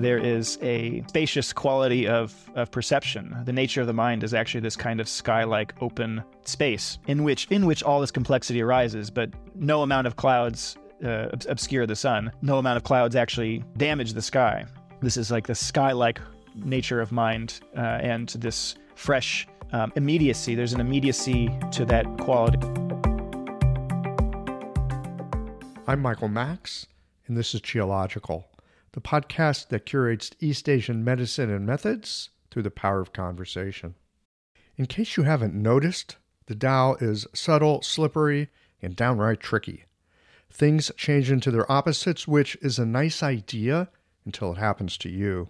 there is a spacious quality of, of perception. The nature of the mind is actually this kind of sky-like open space in which in which all this complexity arises, but no amount of clouds uh, obscure the sun. No amount of clouds actually damage the sky. This is like the sky-like nature of mind uh, and this fresh um, immediacy. There's an immediacy to that quality. I'm Michael Max, and this is Qiological, the podcast that curates East Asian medicine and methods through the power of conversation. In case you haven't noticed, the Tao is subtle, slippery, and downright tricky. Things change into their opposites, which is a nice idea until it happens to you.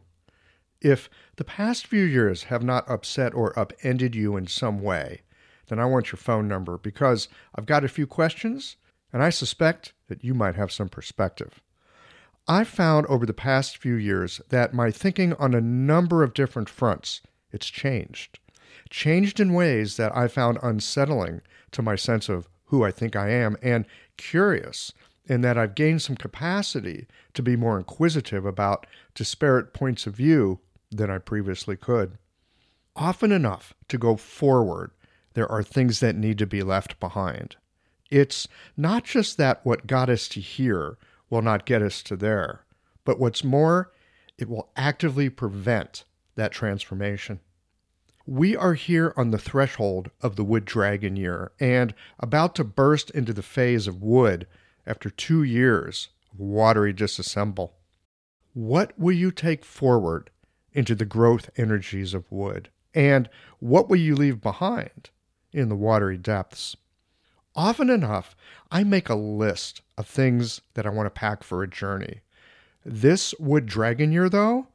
If the past few years have not upset or upended you in some way, then I want your phone number because I've got a few questions and I suspect that you might have some perspective. I've found over the past few years that my thinking on a number of different fronts, it's changed. Changed in ways that I found unsettling to my sense of who I think I am and curious in that I've gained some capacity to be more inquisitive about disparate points of view than I previously could. Often enough to go forward, there are things that need to be left behind. It's not just that what got us to here will not get us to there, but what's more, it will actively prevent that transformation. We are here on the threshold of the Wood Dragon year and about to burst into the phase of wood after two years of watery disassemble. What will you take forward into the growth energies of wood? And what will you leave behind in the watery depths? Often enough, I make a list of things that I want to pack for a journey. This Wood Dragon year, though,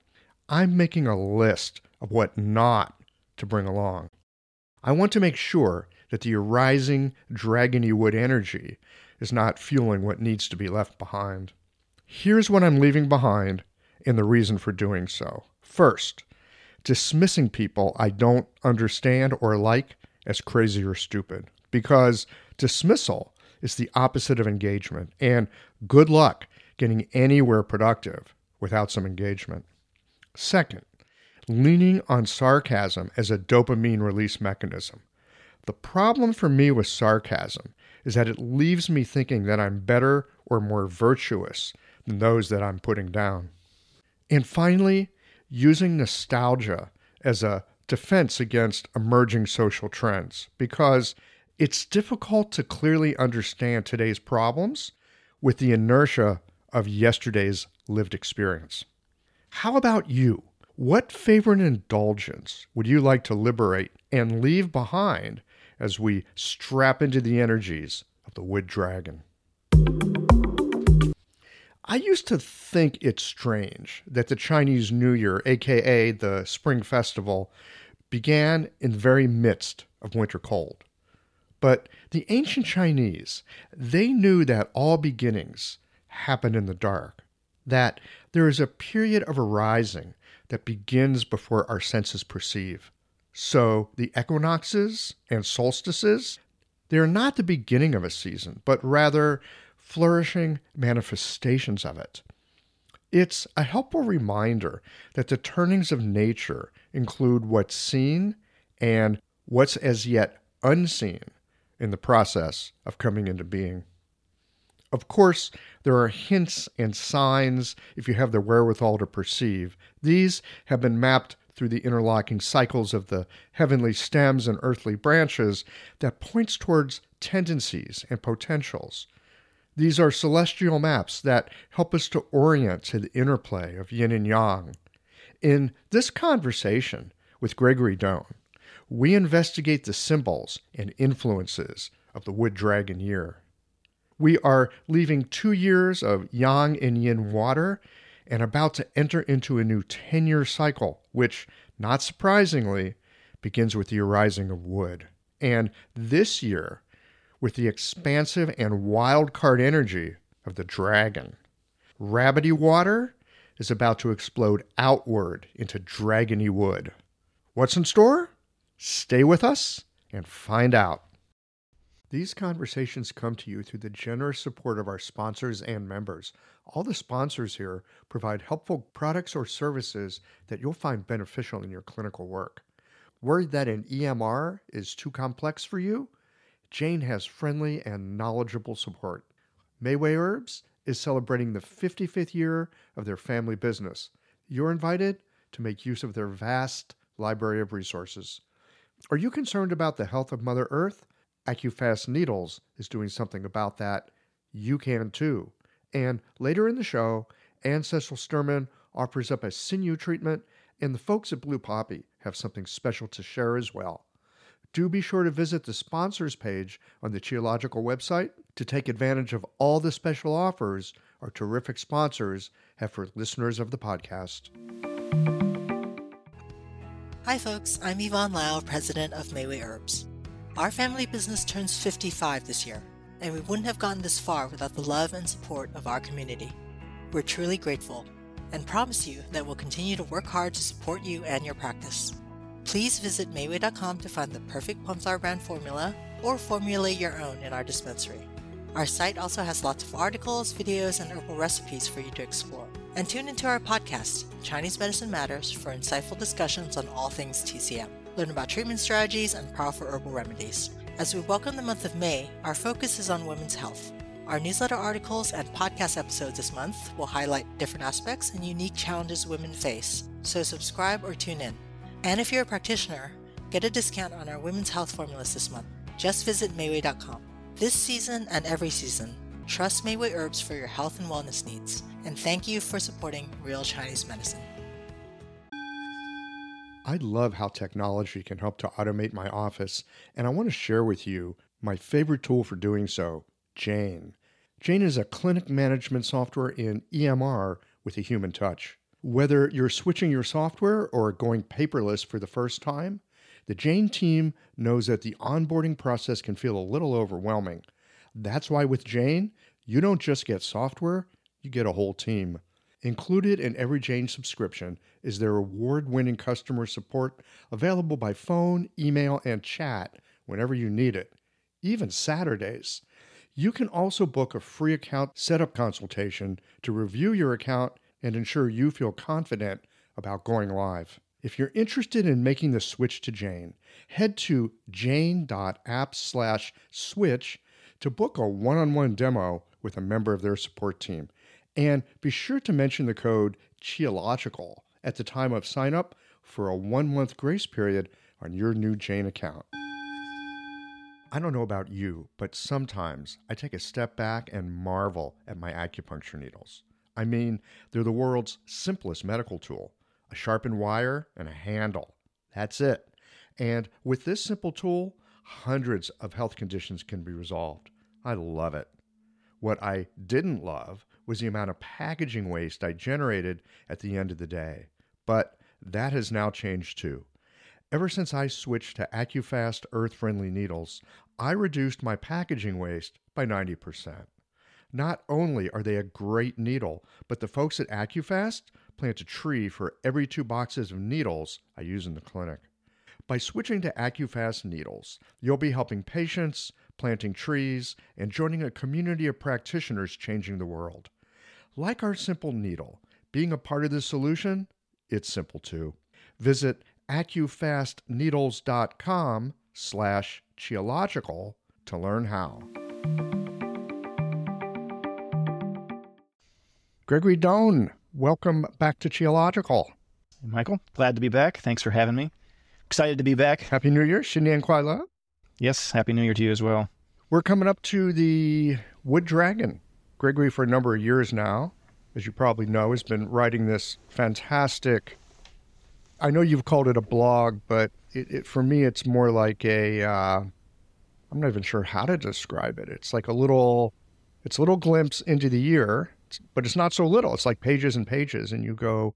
I'm making a list of what not to bring along. I want to make sure that the arising dragony wood energy is not fueling what needs to be left behind. Here's what I'm leaving behind and the reason for doing so. First, dismissing people I don't understand or like as crazy or stupid, because dismissal is the opposite of engagement, and good luck getting anywhere productive without some engagement. Second, leaning on sarcasm as a dopamine release mechanism. The problem for me with sarcasm is that it leaves me thinking that I'm better or more virtuous than those that I'm putting down. And finally, using nostalgia as a defense against emerging social trends because it's difficult to clearly understand today's problems with the inertia of yesterday's lived experience. How about you? What favorite indulgence would you like to liberate and leave behind as we strap into the energies of the wood dragon? I used to think it strange that the Chinese New Year, aka the Spring Festival, began in the very midst of winter cold. But the ancient Chinese, they knew that all beginnings happen in the dark, that there is a period of arising that begins before our senses perceive. So the equinoxes and solstices, they are not the beginning of a season, but rather flourishing manifestations of it. It's a helpful reminder that the turnings of nature include what's seen and what's as yet unseen in the process of coming into being. Of course, there are hints and signs if you have the wherewithal to perceive. These have been mapped through the interlocking cycles of the heavenly stems and earthly branches that points towards tendencies and potentials. These are celestial maps that help us to orient to the interplay of yin and yang. In this conversation with Gregory Done, we investigate the symbols and influences of the Wood Dragon year. We are leaving two years of yang and yin water and about to enter into a new 10 year cycle, which, not surprisingly, begins with the arising of wood. And this year, with the expansive and wild card energy of the dragon. Rabbity water is about to explode outward into dragony wood. What's in store? Stay with us and find out. These conversations come to you through the generous support of our sponsors and members, All the sponsors here provide helpful products or services that you'll find beneficial in your clinical work. Worried that an EMR is too complex for you? Jane has friendly and knowledgeable support. Mayway Herbs is celebrating the 55th year of their family business. You're invited to make use of their vast library of resources. Are you concerned about the health of Mother Earth? AccuFast Needles is doing something about that. You can too. And later in the show, Ancestral Sturman offers up a sinew treatment, and the folks at Blue Poppy have something special to share as well. Do be sure to visit the sponsors page on the Qiological website to take advantage of all the special offers our terrific sponsors have for listeners of the podcast. Hi, folks. I'm Yvonne Lau, president of Mayway Herbs. Our family business turns 55 this year, and we wouldn't have gotten this far without the love and support of our community. We're truly grateful and promise you that we'll continue to work hard to support you and your practice. Please visit Mayway.com to find the perfect Plumflower brand formula or formulate your own in our dispensary. Our site also has lots of articles, videos, and herbal recipes for you to explore. And tune into our podcast, Chinese Medicine Matters, for insightful discussions on all things TCM. Learn about treatment strategies and powerful herbal remedies. As we welcome the month of May, our focus is on women's health. Our newsletter articles and podcast episodes this month will highlight different aspects and unique challenges women face, so subscribe or tune in. And if you're a practitioner, get a discount on our women's health formulas this month. Just visit Mayway.com. This season and every season, trust Mayway Herbs for your health and wellness needs. And thank you for supporting Real Chinese Medicine. I love how technology can help to automate my office, and I want to share with you my favorite tool for doing so, Jane. Jane is a clinic management software in EMR with a human touch. Whether you're switching your software or going paperless for the first time, the Jane team knows that the onboarding process can feel a little overwhelming. That's why with Jane, you don't just get software, you get a whole team. Included in every Jane subscription is their award winning customer support available by phone, email, and chat whenever you need it, even Saturdays. You can also book a free account setup consultation to review your account and ensure you feel confident about going live. If you're interested in making the switch to Jane, head to jane.app slash switch to book a one-on-one demo with a member of their support team. And be sure to mention the code Qiological at the time of sign up for a one-month grace period on your new Jane account. I don't know about you, but sometimes I take a step back and marvel at my acupuncture needles. I mean, they're the world's simplest medical tool a sharpened wire and a handle. That's it. And with this simple tool, hundreds of health conditions can be resolved. I love it. What I didn't love was the amount of packaging waste I generated at the end of the day. But that has now changed too. Ever since I switched to AccuFast earth friendly needles, I reduced my packaging waste by 90%. Not only are they a great needle, but the folks at AccuFast plant a tree for every two boxes of needles I use in the clinic. By switching to AccuFast needles, you'll be helping patients, planting trees, and joining a community of practitioners changing the world. Like our simple needle, being a part of the solution, it's simple too. Visit accufastneedles.com slash qiological to learn how. Gregory Done, welcome back to Qiological. Michael, glad to be back. Thanks for having me. Excited to be back. Happy New Year. Shinyan Kuai Yes, Happy New Year to you as well. We're coming up to the Wood Dragon. Gregory, for a number of years now, as you probably know, has been writing this fantastic. I know you've called it a blog, but it, it, for me, it's more like a. am uh, not even sure how to describe it. It's like a little, it's a little glimpse into the year but it's not so little. It's like pages and pages, and you go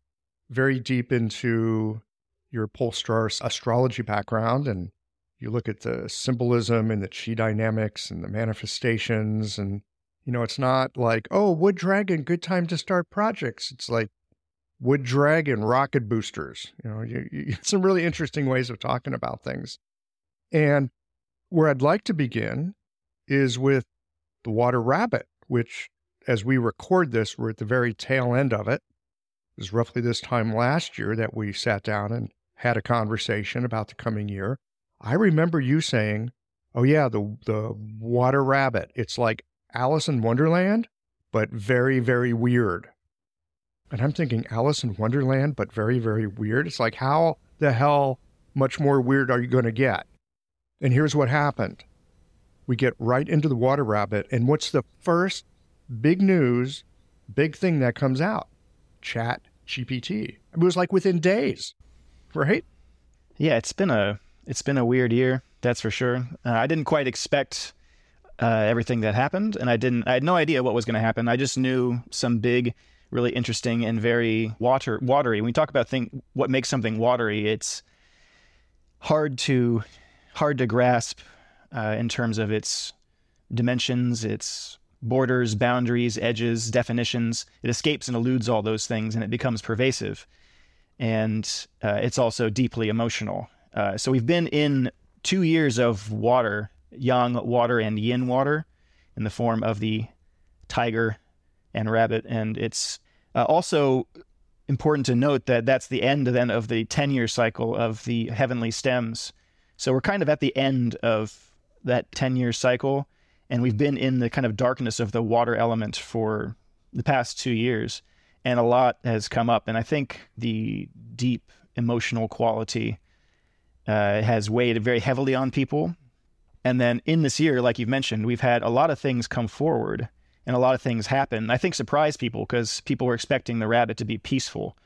very deep into your Polestar astrology background and you look at the symbolism and the chi dynamics and the manifestations and you know it's not like oh wood dragon good time to start projects. It's like wood dragon rocket boosters. You know you, you, some really interesting ways of talking about things. And where i'd like to begin is with the water rabbit which as we record this, we're at the very tail end of it. It was roughly this time last year that we sat down and had a conversation about the coming year. I remember you saying, "Oh yeah, the the water rabbit. It's like Alice in Wonderland, but very very weird." And I'm thinking Alice in Wonderland, but very very weird. It's like how the hell much more weird are you going to get? And here's what happened. We get right into the water rabbit, and what's the first big news, big thing that comes out? Chat GPT. It was like within days, right? Yeah, it's been a it's been a weird year, that's for sure. Uh, I didn't quite expect uh, everything that happened, and I didn't. I had no idea what was going to happen. I just knew some big, really interesting and very water watery. When we talk about thing, what makes something watery, it's hard to hard to grasp uh, in terms of its dimensions, its borders, boundaries, edges, definitions. It escapes and eludes all those things, and it becomes pervasive. And uh, it's also deeply emotional. Uh, so we've been in two years of water, yang water and yin water, in the form of the tiger and rabbit, and it's uh, also important to note that that's the end then of the 10 year cycle of the heavenly stems. So we're kind of at the end of that 10 year cycle, and we've been in the kind of darkness of the water element for the past two years, and a lot has come up. And I think the deep emotional quality uh, has weighed very heavily on people. And then in this year, like you've mentioned, we've had a lot of things come forward and a lot of things happen. I think surprise people because people were expecting the rabbit to be peaceful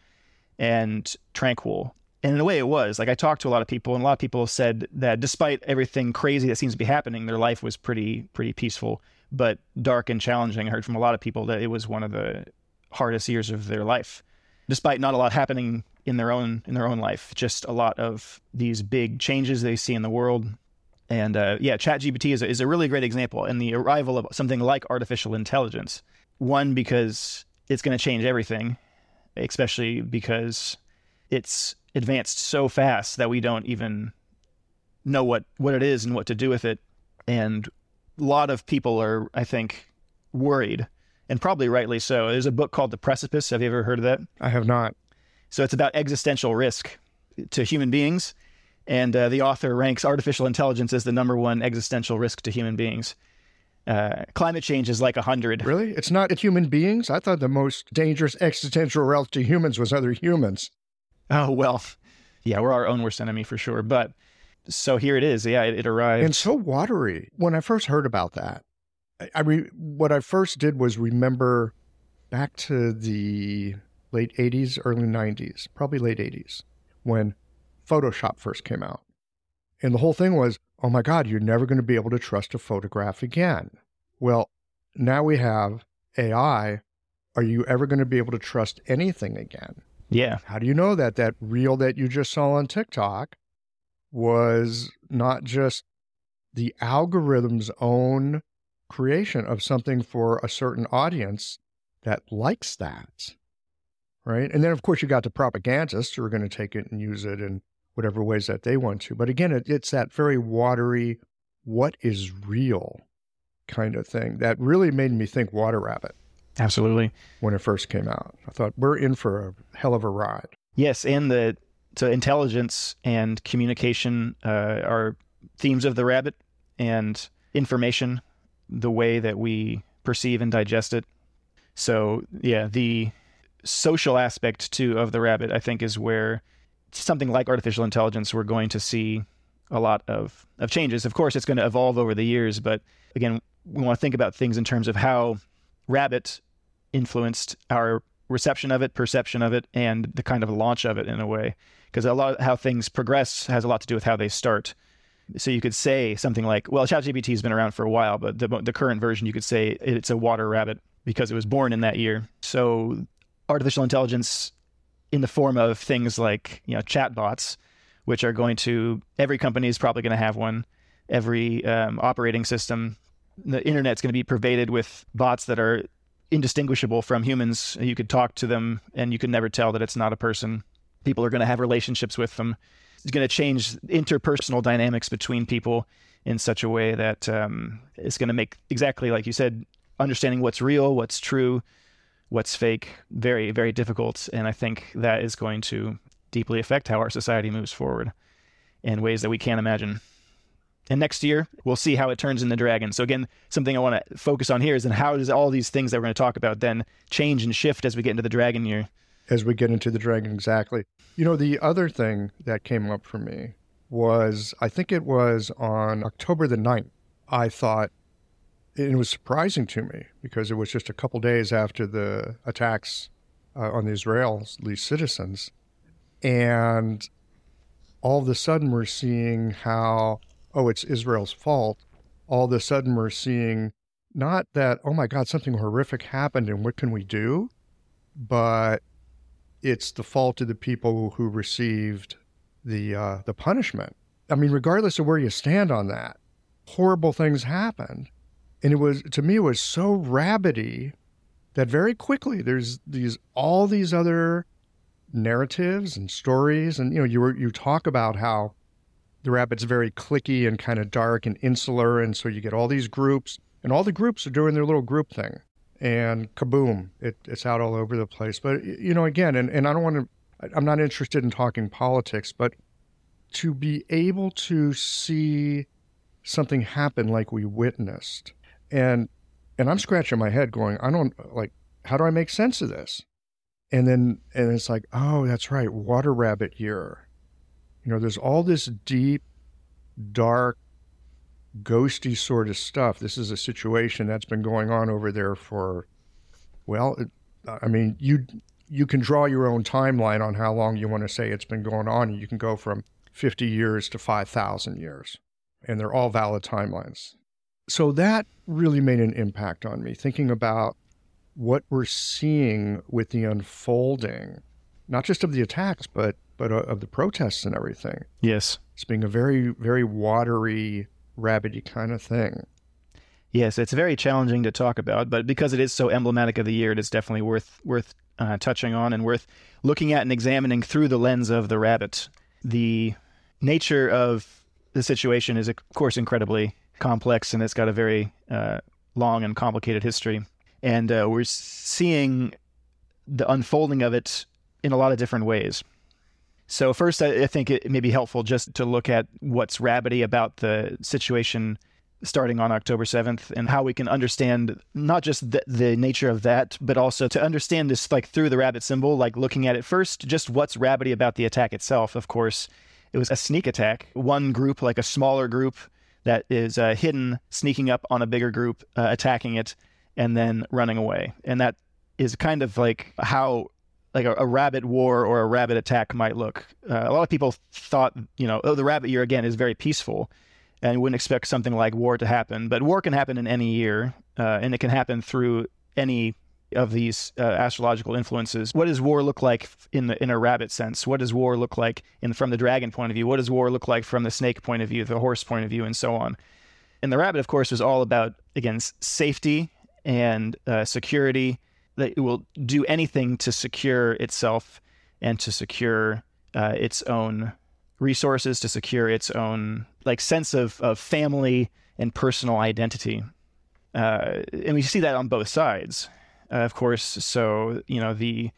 and tranquil. And in a way, it was. Like I talked to a lot of people, and a lot of people said that despite everything crazy that seems to be happening, their life was pretty pretty peaceful, but dark and challenging. I heard from a lot of people that it was one of the hardest years of their life, despite not a lot happening in their own in their own life. Just a lot of these big changes they see in the world, and uh, yeah, ChatGPT is a, is a really great example. And the arrival of something like artificial intelligence, one because it's going to change everything, especially because it's advanced so fast that we don't even know what what it is and what to do with it. And a lot of people are, I think, worried, and probably rightly so. There's a book called The Precipice. Have you ever heard of that? I have not. So it's about existential risk to human beings and uh, the author ranks artificial intelligence as the number one existential risk to human beings. Uh, climate change is like a hundred. Really? It's not at human beings? I thought the most dangerous existential risk to humans was other humans. Oh, well, yeah, we're our own worst enemy for sure. But so here it is. Yeah, it, it arrived. And so watery. When I first heard about that, I, re- what I first did was remember back to the late 80s, early 90s, probably late 80s, when Photoshop first came out. And the whole thing was, oh my God, you're never going to be able to trust a photograph again. Well, now we have AI. Are you ever going to be able to trust anything again? Yeah. How do you know that that reel that you just saw on TikTok was not just the algorithm's own creation of something for a certain audience that likes that? Right. And then, of course, you got the propagandists who are going to take it and use it in whatever ways that they want to. But again, it, it's that very watery, what is real kind of thing that really made me think Water Rabbit. Absolutely. When it first came out, I thought we're in for a hell of a ride. Yes, and the so intelligence and communication uh, are themes of the rabbit, and information, the way that we perceive and digest it. So yeah, the social aspect too of the rabbit, I think, is where something like artificial intelligence, we're going to see a lot of, of changes. Of course, it's going to evolve over the years, but again, we want to think about things in terms of how Rabbit influenced our reception of it, perception of it, and the kind of launch of it in a way. Because a lot of how things progress has a lot to do with how they start. So you could say something like, well, ChatGPT has been around for a while, but the, the current version, you could say it's a water rabbit because it was born in that year. So artificial intelligence in the form of things like you know chatbots, which are going to every company is probably going to have one. Every um, operating system, the internet's going to be pervaded with bots that are indistinguishable from humans. You could talk to them, and you could never tell that it's not a person. People are going to have relationships with them. It's going to change interpersonal dynamics between people in such a way that um, it's going to make exactly like you said understanding what's real, what's true, what's fake, very, very difficult. And I think that is going to deeply affect how our society moves forward in ways that we can't imagine. And next year, we'll see how it turns into dragon. So again, something I want to focus on here is then how does all these things that we're going to talk about then change and shift as we get into the dragon year? As we get into the dragon, exactly. You know, the other thing that came up for me was I think it was on October the 9th. I thought it was surprising to me because it was just a couple days after the attacks uh, on the Israeli citizens. And all of a sudden, we're seeing how, oh, it's Israel's fault. All of a sudden, we're seeing not that, oh my God, something horrific happened and what can we do? But it's the fault of the people who received the uh, the punishment. I mean, regardless of where you stand on that, horrible things happened, and it was to me it was so rabbity that very quickly there's these all these other narratives and stories, and you know you were you talk about how the rabbit's very clicky and kind of dark and insular, and so you get all these groups, and all the groups are doing their little group thing, and kaboom, it, it's out all over the place. But you know, again, and, and I don't want to I'm not interested in talking politics, but to be able to see something happen like we witnessed, and and I'm scratching my head, going, I don't like, how do I make sense of this? And then and it's like, oh, that's right, water rabbit year. You know, there's all this deep, dark, ghosty sort of stuff. This is a situation that's been going on over there for, well, I mean, you you can draw your own timeline on how long you want to say it's been going on. You can go from 50 years to 5,000 years, and they're all valid timelines. So that really made an impact on me, thinking about what we're seeing with the unfolding, not just of the attacks, but but uh, of the protests and everything. Yes, it's being a very very watery, rabbity kind of thing. Yes, it's very challenging to talk about, but because it is so emblematic of the year, it is definitely worth worth uh, touching on and worth looking at and examining through the lens of the rabbit. The nature of the situation is, of course, incredibly complex and it's got a very uh, long and complicated history. And uh, we're seeing the unfolding of it in a lot of different ways. So, first, I, think it may be helpful just to look at what's rabbity about the situation starting on October 7th and how we can understand not just the, the, nature of that, but also to understand this like through the rabbit symbol, like looking at it first, just what's rabbity about the attack itself. Of course, it was a sneak attack. One group, like a smaller group that is uh, hidden, sneaking up on a bigger group, uh, attacking it, and then running away. And that is kind of like how like a, a, rabbit war or a rabbit attack might look. Uh, a lot of people thought, you know, oh, the rabbit year again is very peaceful and wouldn't expect something like war to happen. But war can happen in any year, uh, and it can happen through any of these uh, astrological influences. What does war look like in the in a rabbit sense? What does war look like in from the dragon point of view? What does war look like from the snake point of view, the horse point of view, and so on? And the rabbit, of course, is all about again safety and uh, security. That it will do anything to secure itself and to secure uh, its own resources to secure its own like sense of, of family and personal identity. Uh, and we see that on both sides, uh, of course. So, you know, the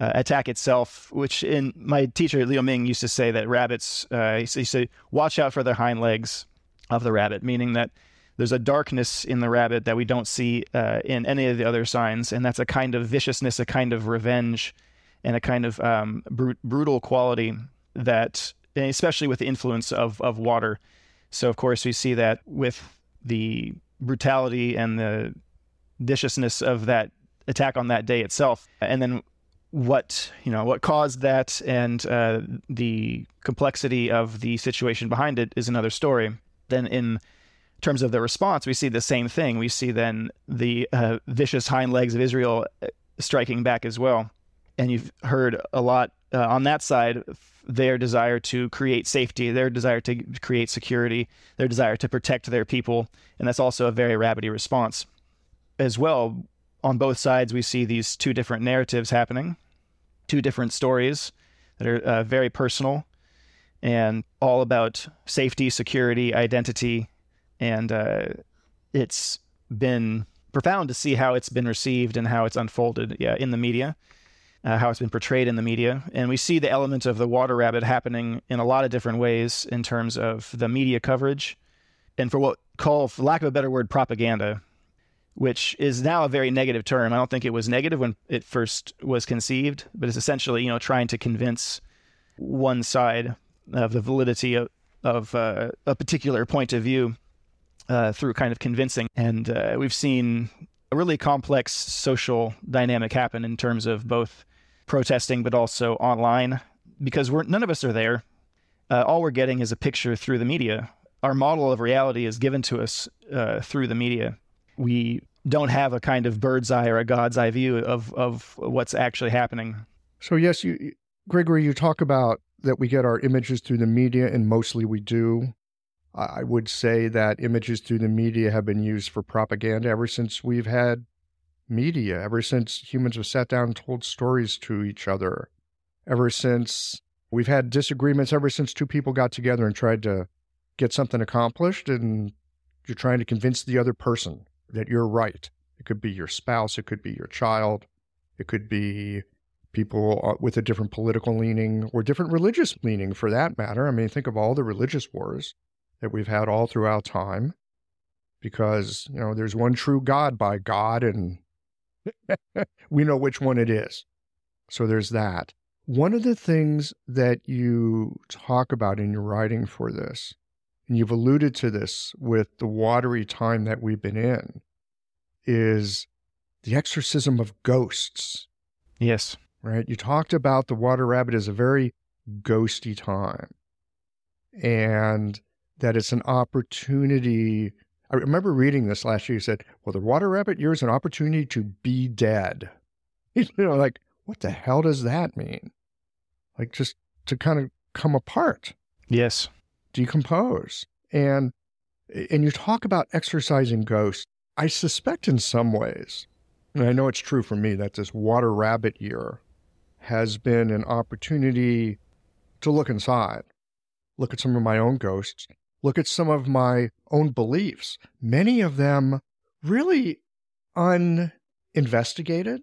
uh, attack itself, which in my teacher, Liu Ming, used to say that rabbits, uh, he said, watch out for the hind legs of the rabbit, meaning that there's a darkness in the rabbit that we don't see uh, in any of the other signs. And that's a kind of viciousness, a kind of revenge, and a kind of um, brutal quality that especially with the influence of, of water. So, of course, we see that with the brutality and the viciousness of that attack on that day itself. And then what you know what caused that and uh, the complexity of the situation behind it is another story. Then in terms of the response, we see the same thing. We see then the uh, vicious hind legs of Israel uh, striking back as well. And you've heard a lot uh, on that side their desire to create safety, their desire to create security, their desire to protect their people. And that's also a very rabbity response. As well, on both sides, we see these two different narratives happening, two different stories that are uh, very personal and all about safety, security, identity. And uh, it's been profound to see how it's been received and how it's unfolded yeah, in the media, uh, how it's been portrayed in the media. And we see the element of the water rabbit happening in a lot of different ways in terms of the media coverage and for what call, for lack of a better word, propaganda, which is now a very negative term. I don't think it was negative when it first was conceived, but it's essentially, you know, trying to convince one side of the validity of, of uh, a particular point of view uh, through kind of convincing. And uh, we've seen a really complex social dynamic happen in terms of both protesting, but also online, because we're none of us are there. Uh, all we're getting is a picture through the media. Our model of reality is given to us uh, through the media. We don't have a kind of bird's eye or a God's eye view of of what's actually happening. So yes, you, Gregory, you talk about that we get our images through the media, and mostly we do. I would say that images through the media have been used for propaganda ever since we've had media, ever since humans have sat down and told stories to each other, ever since we've had disagreements, ever since two people got together and tried to get something accomplished, and you're trying to convince the other person that you're right. It could be your spouse, it could be your child, it could be people uh, with a different political leaning or different religious leaning for that matter. I mean, think of all the religious wars that we've had all throughout time because, you know, there's one true God by God and we know which one it is. So there's that. One of the things that you talk about in your writing for this, and you've alluded to this with the watery time that we've been in, is the exorcism of ghosts. Yes. Right? You talked about the water rabbit as a very ghosty time. And that it's an opportunity. I remember reading this last year. You said, well, the water rabbit year is an opportunity to be dead. You know, like, what the hell does that mean? Like, just to kind of come apart. Yes. Decompose. And and you talk about exorcising ghosts. I suspect in some ways, and I know it's true for me, that this water rabbit year has been an opportunity to look inside, look at some of my own ghosts, look at some of my own beliefs, many of them really uninvestigated.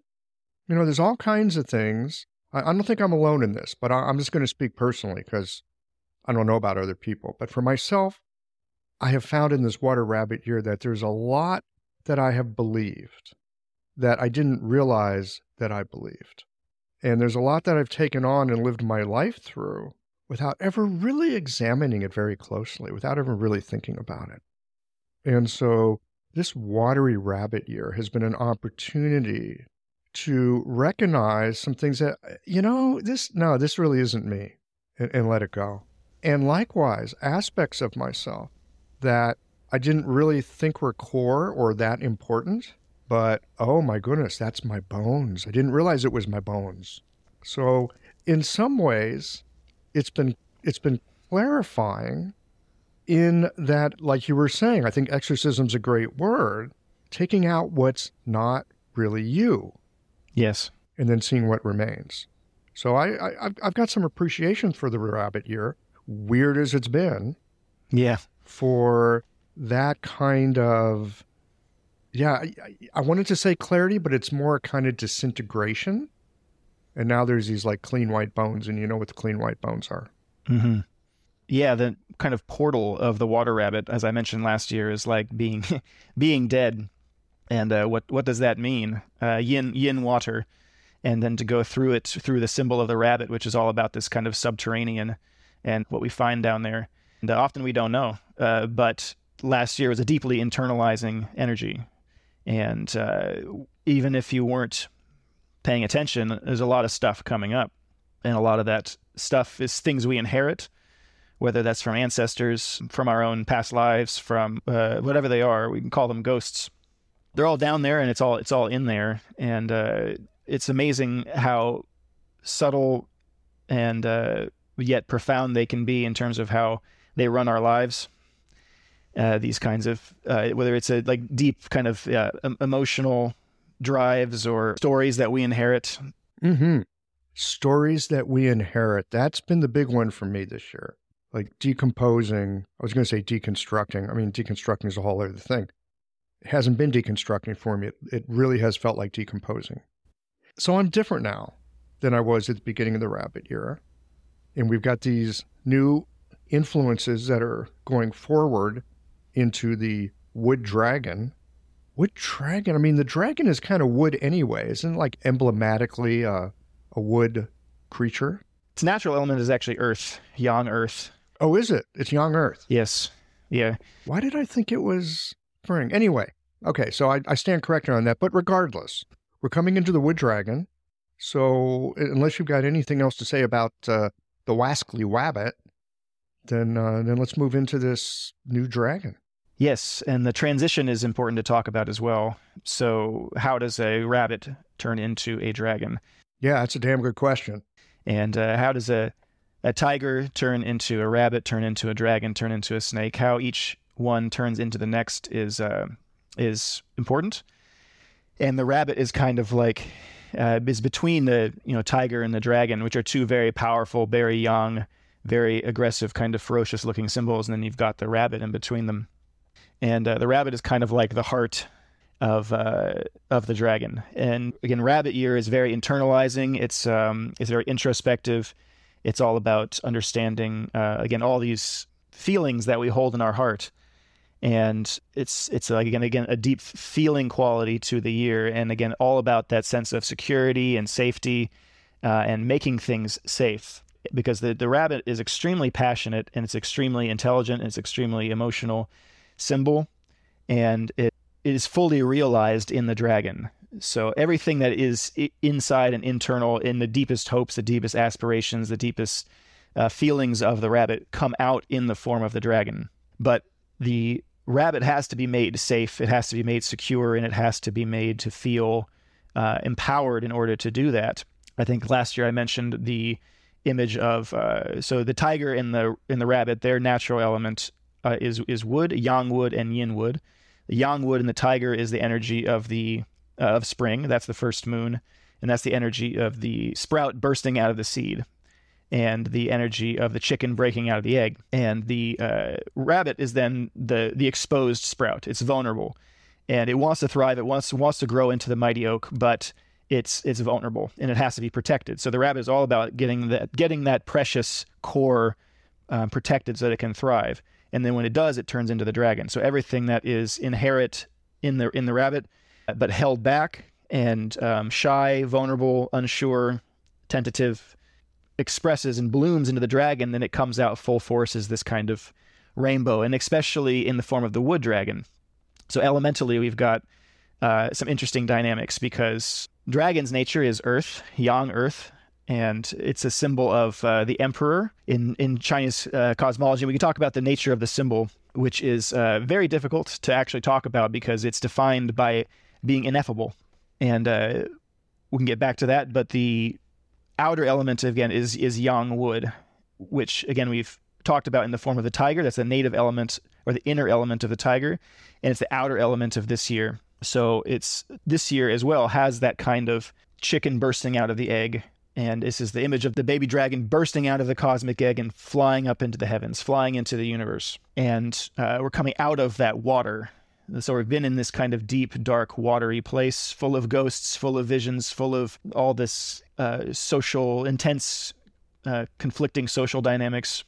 You know, there's all kinds of things. I, I don't think I'm alone in this, but I, I'm just going to speak personally because I don't know about other people. But for myself, I have found in this water rabbit year that there's a lot that I have believed that I didn't realize that I believed. And there's a lot that I've taken on and lived my life through without ever really examining it very closely, without ever really thinking about it. And so this watery rabbit year has been an opportunity to recognize some things that, you know, this, no, this really isn't me, and, and let it go. And likewise, aspects of myself that I didn't really think were core or that important, but oh my goodness, that's my bones. I didn't realize it was my bones. So, in some ways, it's been it's been clarifying in that like you were saying i think exorcism's a great word taking out what's not really you. Yes. And then seeing what remains. So i, I i've got some appreciation for the Rare rabbit year weird as it's been. Yeah. For that kind of yeah I, I wanted to say clarity but it's more a kind of disintegration and now there's these like clean white bones, and you know what the clean white bones are. Mm-hmm. Yeah, the kind of portal of the water rabbit, as I mentioned last year, is like being being dead. And uh, what what does that mean? Uh, yin yin water, and then to go through it through the symbol of the rabbit, which is all about this kind of subterranean and what we find down there. And uh, often we don't know, uh, but last year was a deeply internalizing energy, and uh, even if you weren't paying attention, there's a lot of stuff coming up. And a lot of that stuff is things we inherit, whether that's from ancestors, from our own past lives, from uh, whatever they are. We can call them ghosts. They're all down there, and it's all it's all in there. And uh, it's amazing how subtle and uh, yet profound they can be in terms of how they run our lives. Uh, these kinds of uh, whether it's a like deep kind of uh, emotional drives or stories that we inherit. Mm-hmm. Stories that we inherit. That's been the big one for me this year. Like decomposing. I was going to say deconstructing. I mean, deconstructing is a whole other thing. It hasn't been deconstructing for me. It, it really has felt like decomposing. So I'm different now than I was at the beginning of the rabbit era. And we've got these new influences that are going forward into the wood dragon. Wood dragon, I mean, the dragon is kind of wood anyway. Isn't it like emblematically a, a wood creature? Its natural element is actually earth, young earth. Oh, is it? It's young earth. Yes. Yeah. Why did I think it was spring? Anyway, okay, so I, I stand corrected on that. But regardless, we're coming into the wood dragon. So unless you've got anything else to say about uh, the Wascally Wabbit, then uh, then let's move into this new dragon. Yes, and the transition is important to talk about as well. So, how does a rabbit turn into a dragon? Yeah, that's a damn good question. And uh, how does a a tiger turn into a rabbit, turn into a dragon, turn into a snake? How each one turns into the next is uh, is important. And the rabbit is kind of like uh, is between the you know tiger and the dragon, which are two very powerful, very young, very aggressive, kind of ferocious looking symbols. And then you've got the rabbit in between them. And uh, the rabbit is kind of like the heart of uh, of the dragon. And again, rabbit year is very internalizing. It's um, it's very introspective. It's all about understanding uh, again all these feelings that we hold in our heart and it's it's like again again a deep feeling quality to the year and again all about that sense of security and safety uh, and making things safe because the, the rabbit is extremely passionate and it's extremely intelligent and it's extremely emotional symbol and it is fully realized in the dragon so everything that is inside and internal in the deepest hopes the deepest aspirations the deepest uh, feelings of the rabbit come out in the form of the dragon but the rabbit has to be made safe, it has to be made secure, and it has to be made to feel uh, empowered in order to do that. I think last year I mentioned the image of uh, so the tiger and the and the rabbit, their natural element uh, is is wood, yang wood, and yin wood. The yang wood and the tiger is the energy of the uh, of spring. That's the first moon, and that's the energy of the sprout bursting out of the seed and the energy of the chicken breaking out of the egg. And the uh, rabbit is then the the exposed sprout. It's vulnerable, and it wants to thrive. It wants wants to grow into the mighty oak, but it's it's vulnerable and it has to be protected. So the rabbit is all about getting that getting that precious core um, protected so that it can thrive. And then when it does, it turns into the dragon. So everything that is inherent in the in the rabbit, but held back and um, shy, vulnerable, unsure, tentative, expresses and blooms into the dragon, then it comes out full force as this kind of rainbow, and especially in the form of the wood dragon. So elementally, we've got uh, some interesting dynamics because dragon's nature is earth, yang earth, and it's a symbol of uh, the emperor in in Chinese uh, cosmology. We can talk about the nature of the symbol, which is uh, very difficult to actually talk about because it's defined by being ineffable, and uh, we can get back to that. But the outer element again is is yang wood, which again we've talked about in the form of the tiger. That's the native element or the inner element of the tiger, and it's the outer element of this year. So it's this year as well has that kind of chicken bursting out of the egg. And this is the image of the baby dragon bursting out of the cosmic egg and flying up into the heavens, flying into the universe. And uh, we're coming out of that water. So we've been in this kind of deep, dark, watery place, full of ghosts, full of visions, full of all this uh, social, intense, uh, conflicting social dynamics.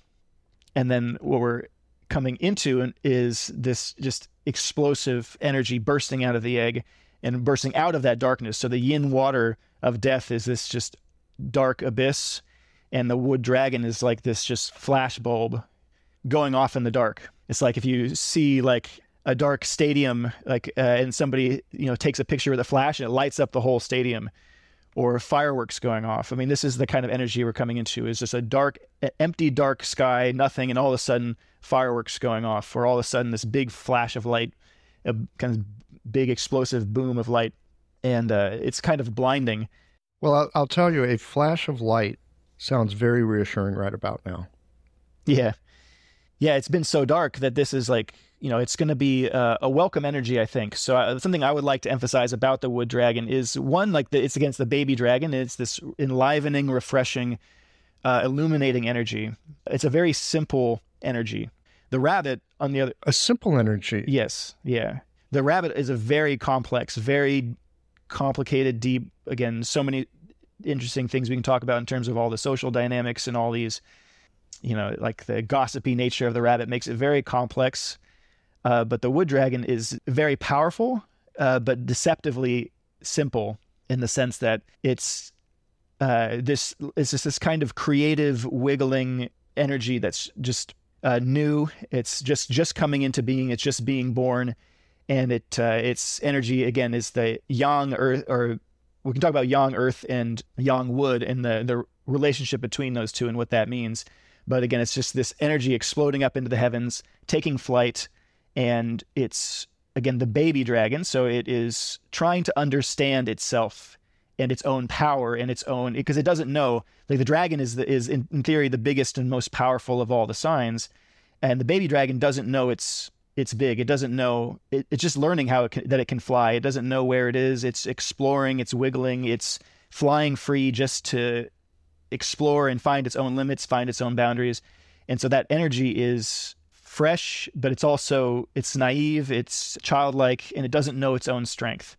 And then what we're coming into is this just explosive energy bursting out of the egg and bursting out of that darkness. So the yin water of death is this just dark abyss, and the wood dragon is like this just flash bulb going off in the dark. It's like if you see like a dark stadium, like, uh, and somebody you know takes a picture with a flash and it lights up the whole stadium, or fireworks going off. I mean, this is the kind of energy we're coming into. Is just a dark, empty, dark sky, nothing, and all of a sudden fireworks going off, or all of a sudden this big flash of light, a kind of big explosive boom of light, and uh, it's kind of blinding. Well, I'll, I'll tell you, a flash of light sounds very reassuring right about now. Yeah, yeah, it's been so dark that this is like you know, it's going to be uh, a welcome energy, I think. So uh, something I would like to emphasize about the wood dragon is one, like the, it's against the baby dragon. It's this enlivening, refreshing, uh, illuminating energy. It's a very simple energy. The rabbit, on the other, a simple energy. Yes, yeah. the rabbit is a very complex, very complicated, deep. Again, so many interesting things we can talk about in terms of all the social dynamics and all these, you know, like the gossipy nature of the rabbit makes it very complex. Uh, but the wood dragon is very powerful, uh, but deceptively simple in the sense that it's uh, this is just this kind of creative, wiggling energy that's just uh, new. It's just just coming into being. It's just being born, and it uh, its energy again is the yang earth, or we can talk about yang earth and yang wood and the the relationship between those two and what that means. But again, it's just this energy exploding up into the heavens, taking flight, and it's again the baby dragon. So it is trying to understand itself and its own power and its own because it doesn't know like the dragon is the, is in, in theory the biggest and most powerful of all the signs and the baby dragon doesn't know it's it's big it doesn't know it, it's just learning how it can, that it can fly it doesn't know where it is it's exploring it's wiggling it's flying free just to explore and find its own limits find its own boundaries and so that energy is fresh but it's also it's naive it's childlike and it doesn't know its own strength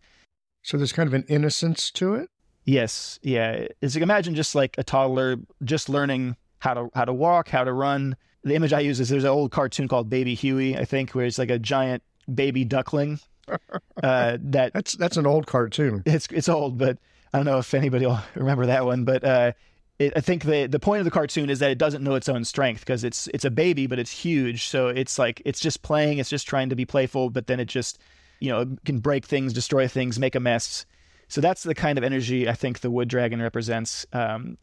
So there's kind of an innocence to it. Yes, yeah. It's like imagine just like a toddler just learning how to how to walk, how to run. The image I use is there's an old cartoon called Baby Huey, I think, where it's like a giant baby duckling. Uh, that That's that's an old cartoon. it's it's old, but I don't know if anybody will remember that one. But uh, it, I think the the point of the cartoon is that it doesn't know its own strength because it's it's a baby, but it's huge. So it's like it's just playing, it's just trying to be playful, but then it just you know can break things, destroy things, make a mess. So that's the kind of energy I think the wood dragon represents. Um,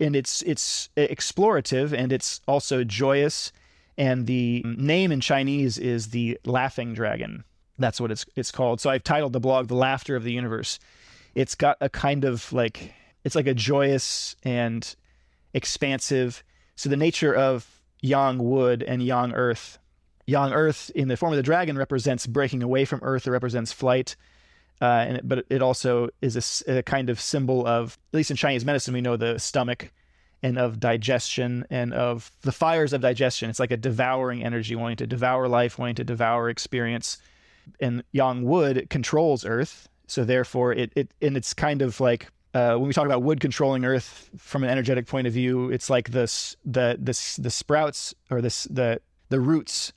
and it's it's explorative and it's also joyous. And the name in Chinese is the laughing dragon. That's what it's it's called. So I've titled the blog "The Laughter of the Universe." It's got a kind of like it's like a joyous and expansive. So the nature of yang wood and yang earth. Yang earth in the form of the dragon represents breaking away from earth. It represents flight. Uh, and but it also is a kind of symbol of, at least in Chinese medicine, we know the stomach and of digestion and of the fires of digestion. It's like a devouring energy, wanting to devour life, wanting to devour experience. And Yang Wood controls Earth, so therefore it it and it's kind of like uh, when we talk about wood controlling Earth from an energetic point of view, it's like this the the s- the sprouts or this the the roots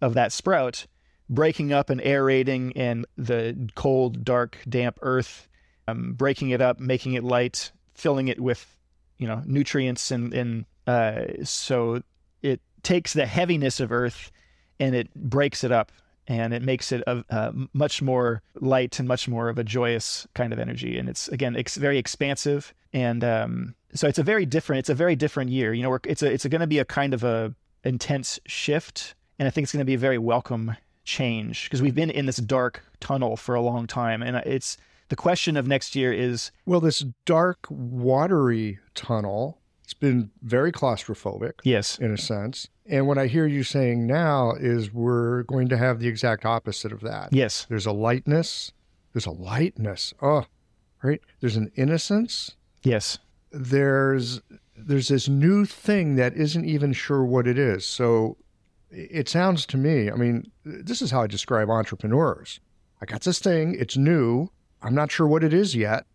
of that sprout breaking up and aerating and the cold, dark, damp earth, um, breaking it up, making it light, filling it with, you know, nutrients, and and uh, so it takes the heaviness of earth and it breaks it up and it makes it a, uh, much more light and much more of a joyous kind of energy. And it's again, it's very expansive and um, so it's a very different. It's a very different year. You know, it's a it's going to be a kind of a intense shift, and I think it's going to be a very welcome change because we've been in this dark tunnel for a long time and it's the question of next year is Well, this dark, watery tunnel, it's been very claustrophobic yes in a sense. And what I hear you saying now is we're going to have the exact opposite of that. yes There's a lightness. There's a lightness. Oh, right. There's an innocence. yes There's there's this new thing that isn't even sure what it is. So it sounds to me, I mean, this is how I describe entrepreneurs. I got this thing, it's new. I'm not sure what it is yet,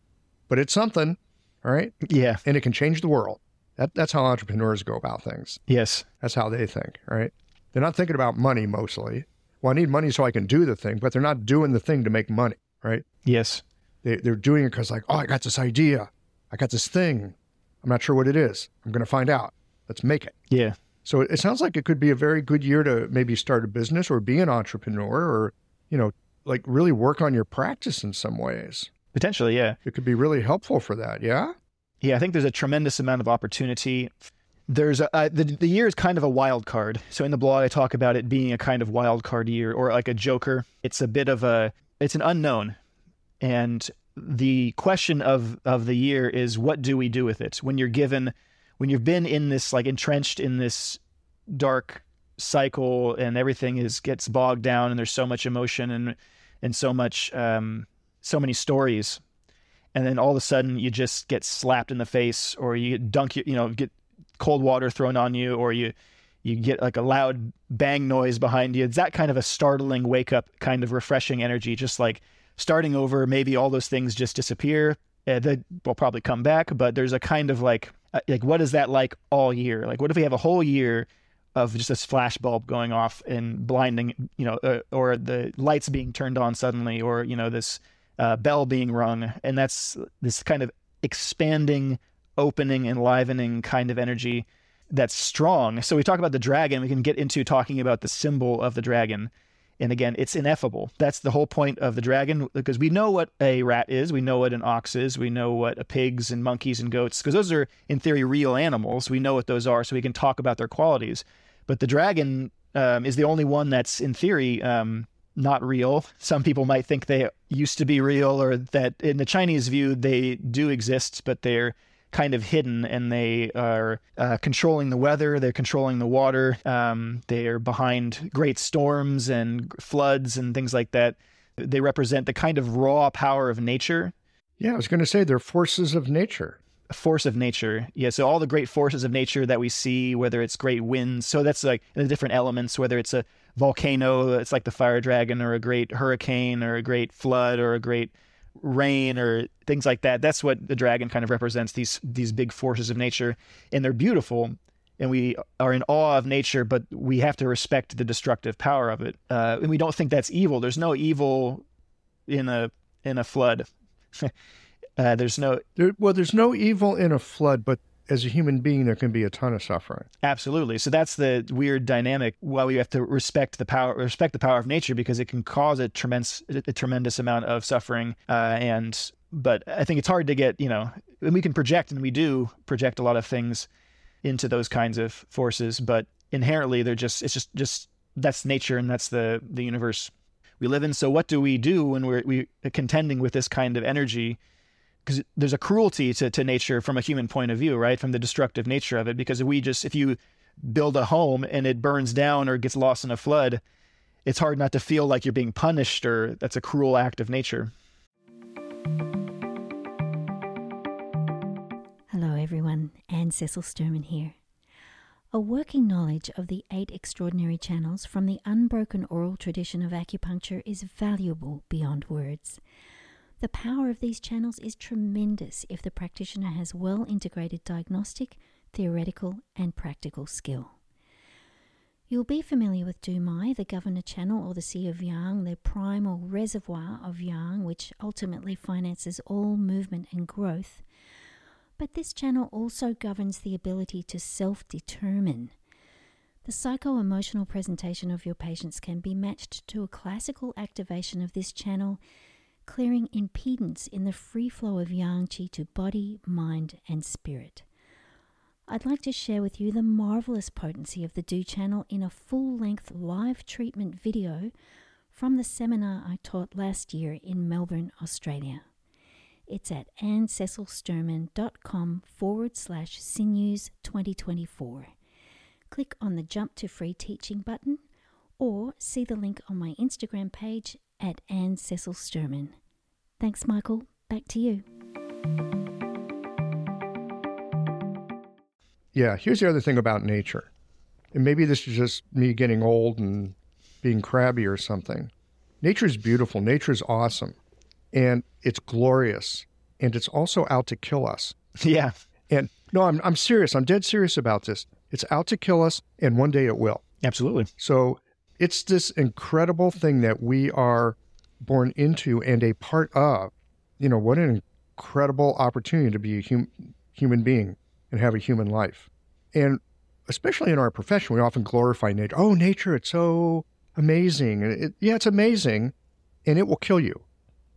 but it's something. All right. yeah And it can change the world. That, that's how entrepreneurs go about things. yes That's how they think, right? They're not thinking about money mostly. Well, I need money so I can do the thing, but they're not doing the thing to make money, right? yes They, they're doing it because, like, oh, I got this idea. I got this thing. I'm not sure what it is. I'm going to find out. Let's make it. yeah So it sounds like it could be a very good year to maybe start a business or be an entrepreneur or, you know, like really work on your practice in some ways. potentially yeah It could be really helpful for that. Yeah. yeah i think there's a tremendous amount of opportunity there's a uh, the, the year is kind of a wild card so in the blog i talk about it being a kind of wild card year or like a joker it's a bit of a it's an unknown and the question of of the year is what do we do with it when you're given when you've been in this like entrenched in this dark cycle and everything is gets bogged down and there's so much emotion and and so much um so many stories and then all of a sudden you just get slapped in the face or you get dunk you know get cold water thrown on you or you you get like a loud bang noise behind you. It's that kind of a startling wake up, kind of refreshing energy, just like starting over. Maybe all those things just disappear. Uh, they will probably come back, but there's a kind of like, like what is that like all year? Like, what if we have a whole year of just this flash bulb going off and blinding, you know, uh, or the lights being turned on suddenly, or you know, this uh, bell being rung, and that's this kind of expanding, opening, enlivening kind of energy that's strong. So we talk about the dragon. We can get into talking about the symbol of the dragon. And again, it's ineffable. That's the whole point of the dragon because we know what a rat is, we know what an ox is, we know what a pigs and monkeys and goats because those are in theory real animals. We know what those are, so we can talk about their qualities. But the dragon um, is the only one that's in theory um, not real. Some people might think they used to be real, or that in the Chinese view they do exist, but they're kind of hidden and they are uh, controlling the weather, they're controlling the water, um, they are behind great storms and floods and things like that. They represent the kind of raw power of nature. Yeah, I was going to say they're forces of nature. A force of nature. Yeah, so all the great forces of nature that we see, whether it's great winds, so that's like the different elements, whether it's a volcano, it's like the fire dragon, or a great hurricane, or a great flood, or a great rain or things like that. That's what the dragon kind of represents these these big forces of nature, and they're beautiful. And we are in awe of nature, but we have to respect the destructive power of it. Uh, and we don't think that's evil. There's no evil in a in a flood. uh, there's no there, well, there's no evil in a flood, but as a human being, there can be a ton of suffering. Absolutely. So that's the weird dynamic. While we have to respect the power, respect the power of nature because it can cause a tremendous, a tremendous amount of suffering. Uh, and but I think it's hard to get, you know, and we can project, and we do project a lot of things into those kinds of forces, but inherently they're just, it's just, just that's nature, and that's the the universe we live in. So what do we do when we're we contending with this kind of energy? Because there's a cruelty to, to nature from a human point of view, right? From the destructive nature of it. Because if we just, if you build a home and it burns down or gets lost in a flood, it's hard not to feel like you're being punished or that's a cruel act of nature. Hello, everyone. Anne Cecil Sturman here. A working knowledge of the eight extraordinary channels from the unbroken oral tradition of acupuncture is valuable beyond words. The power of these channels is tremendous if the practitioner has well integrated diagnostic, theoretical, and practical skill. You'll be familiar with Dumai, the governor channel, or the Sea of Yang, the primal reservoir of Yang, which ultimately finances all movement and growth. But this channel also governs the ability to self determine. The psycho emotional presentation of your patients can be matched to a classical activation of this channel clearing impedance in the free flow of yang qi to body, mind, and spirit. I'd like to share with you the marvelous potency of the Du channel in a full length live treatment video from the seminar I taught last year in Melbourne, Australia. It's at annececilsturman.com forward slash sinews 2024. Click on the Jump to Free Teaching button or see the link on my Instagram page at Anne Cecil Sturman. Thanks, Michael. Back to you. Yeah, here's the other thing about nature. And maybe this is just me getting old and being crabby or something. Nature is beautiful. Nature is awesome. And it's glorious. And it's also out to kill us. Yeah. And no, I'm, I'm serious. I'm dead serious about this. It's out to kill us, and one day it will. Absolutely. So it's this incredible thing that we are born into and a part of. You know, what an incredible opportunity to be a hum- human being and have a human life. And especially in our profession, we often glorify nature. Oh, nature, it's so amazing. It, yeah, it's amazing, and it will kill you.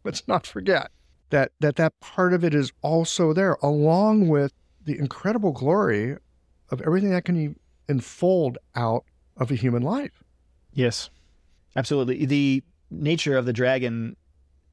Let's not forget that, that that part of it is also there, along with the incredible glory of everything that can unfold out of a human life. Yes, absolutely. The nature of the dragon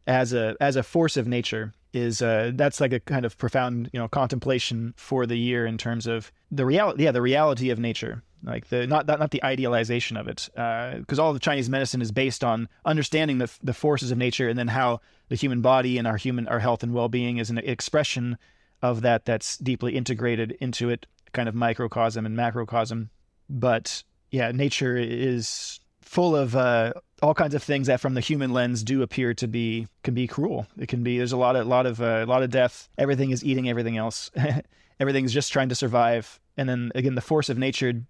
as a as a force of nature is uh, that's like a kind of profound you know contemplation for the year in terms of the reality yeah the reality of nature. Like the not not, not the idealization of it because uh, all the Chinese medicine is based on understanding the the forces of nature and then how the human body and our human our health and well being is an expression of that that's deeply integrated into it kind of microcosm and macrocosm. But yeah, nature is full of uh, all kinds of things that, from the human lens, do appear to be can be cruel. It can be. There's a lot of lot of a uh, lot of death. Everything is eating everything else. Everything's just trying to survive. And then again, the force of nature,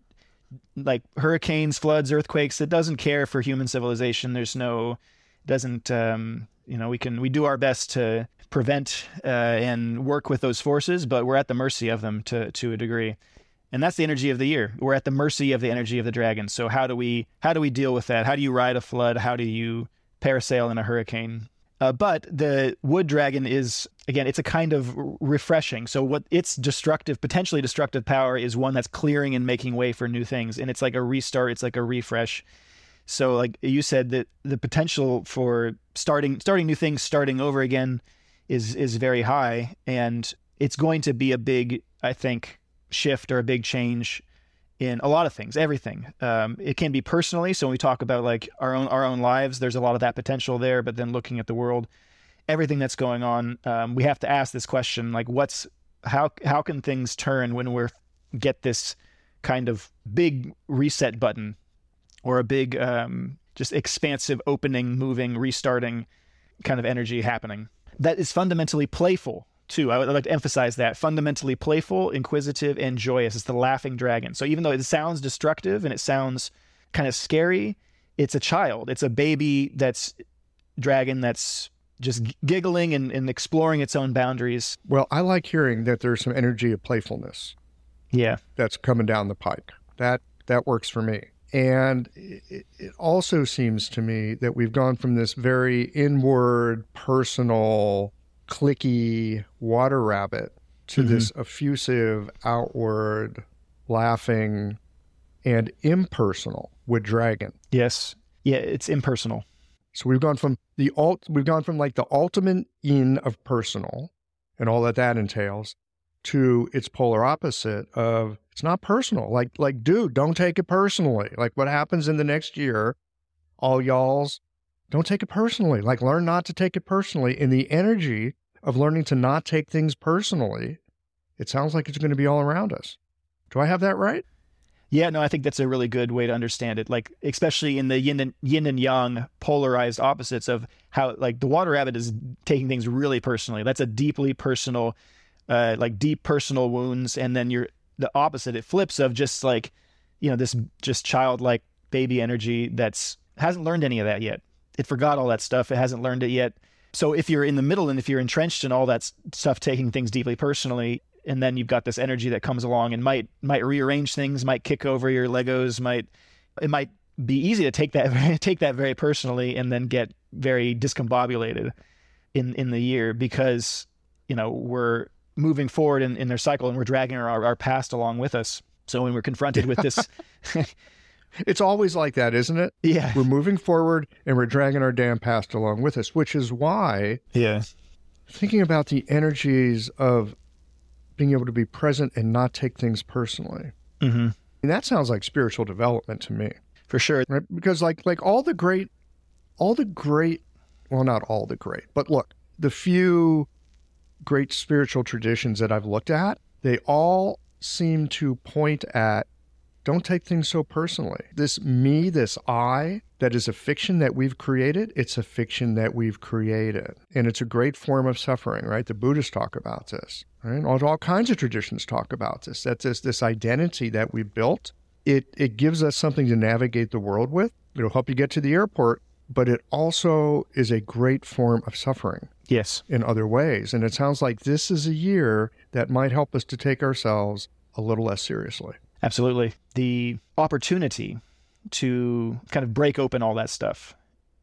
like hurricanes, floods, earthquakes, it doesn't care for human civilization. There's no, doesn't. Um, you know, we can we do our best to prevent uh, and work with those forces, but we're at the mercy of them to to a degree and that's the energy of the year. We're at the mercy of the energy of the dragon. So how do we how do we deal with that? How do you ride a flood? How do you parasail in a hurricane? Uh, but the wood dragon is again, it's a kind of refreshing. So what its destructive, potentially destructive power is one that's clearing and making way for new things, and it's like a restart. It's like a refresh. So like you said, that the potential for starting starting new things, starting over again, is is very high, and it's going to be a big, I think, shift or a big change in a lot of things, everything. Um, it can be personally. So when we talk about like our own our own lives, there's a lot of that potential there. But then looking at the world, everything that's going on, um, we have to ask this question: like, what's how how can things turn when we're get this kind of big reset button or a big um, just expansive opening, moving, restarting kind of energy happening that is fundamentally playful too. I would like to emphasize that fundamentally playful, inquisitive, and joyous. It's the laughing dragon. So even though it sounds destructive and it sounds kind of scary, it's a child. It's a baby that's dragon that's just giggling and, and exploring its own boundaries. Well, I like hearing that there's some energy of playfulness. Yeah. That's coming down the pike. That that works for me. And it, it also seems to me that we've gone from this very inward, personal, cliquey water rabbit to mm-hmm. this effusive, outward, laughing, and impersonal wood dragon. Yes. Yeah, it's impersonal. So we've gone from the alt we've gone from like the ultimate in of personal and all that that entails to its polar opposite of it's not personal. Like like dude, don't take it personally. Like what happens in the next year, all y'all's don't take it personally. Like learn not to take it personally in the energy of learning to not take things personally, it sounds like it's going to be all around us. Do I have that right? Yeah, no, I think that's a really good way to understand it. Like, especially in the yin and, yin and yang polarized opposites of how, like, the water rabbit is taking things really personally. That's a deeply personal, uh, like, deep personal wounds. And then you're the opposite. It flips of just like, you know, this just childlike baby energy that's hasn't learned any of that yet. It forgot all that stuff. It hasn't learned it yet. So if you're in the middle and if you're entrenched in all that stuff, taking things deeply personally, and then you've got this energy that comes along and might might rearrange things, might kick over your Legos, might it might be easy to take that take that very personally and then get very discombobulated in in the year because you know we're moving forward in, in their cycle and we're dragging our, our past along with us. So when we're confronted with this It's always like that, isn't it? Yeah. We're moving forward and we're dragging our damn past along with us, which is why yeah. thinking about the energies of being able to be present and not take things personally. Mm-hmm. And that sounds like spiritual development to me. For sure. Right? Because like like all the great all the great well not all the great, but look, the few great spiritual traditions that I've looked at, they all seem to point at don't take things so personally. This me, this I, that is a fiction that we've created, it's a fiction that we've created. And it's a great form of suffering, right? The Buddhists talk about this, right? All, all kinds of traditions talk about this. That this, this identity that we built, it, it gives us something to navigate the world with. It'll help you get to the airport, but it also is a great form of suffering. Yes. In other ways. And it sounds like this is a year that might help us to take ourselves a little less seriously. Absolutely. The opportunity to kind of break open all that stuff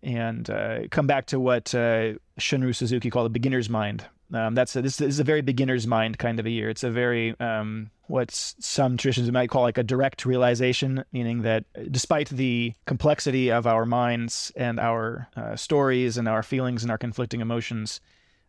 and uh, come back to what uh, Suzuki called a beginner's mind. Um, that's a, this, is a very beginner's mind kind of a year. It's a very um, what some traditions might call like a direct realization, meaning that despite the complexity of our minds and our uh, stories and our feelings and our conflicting emotions,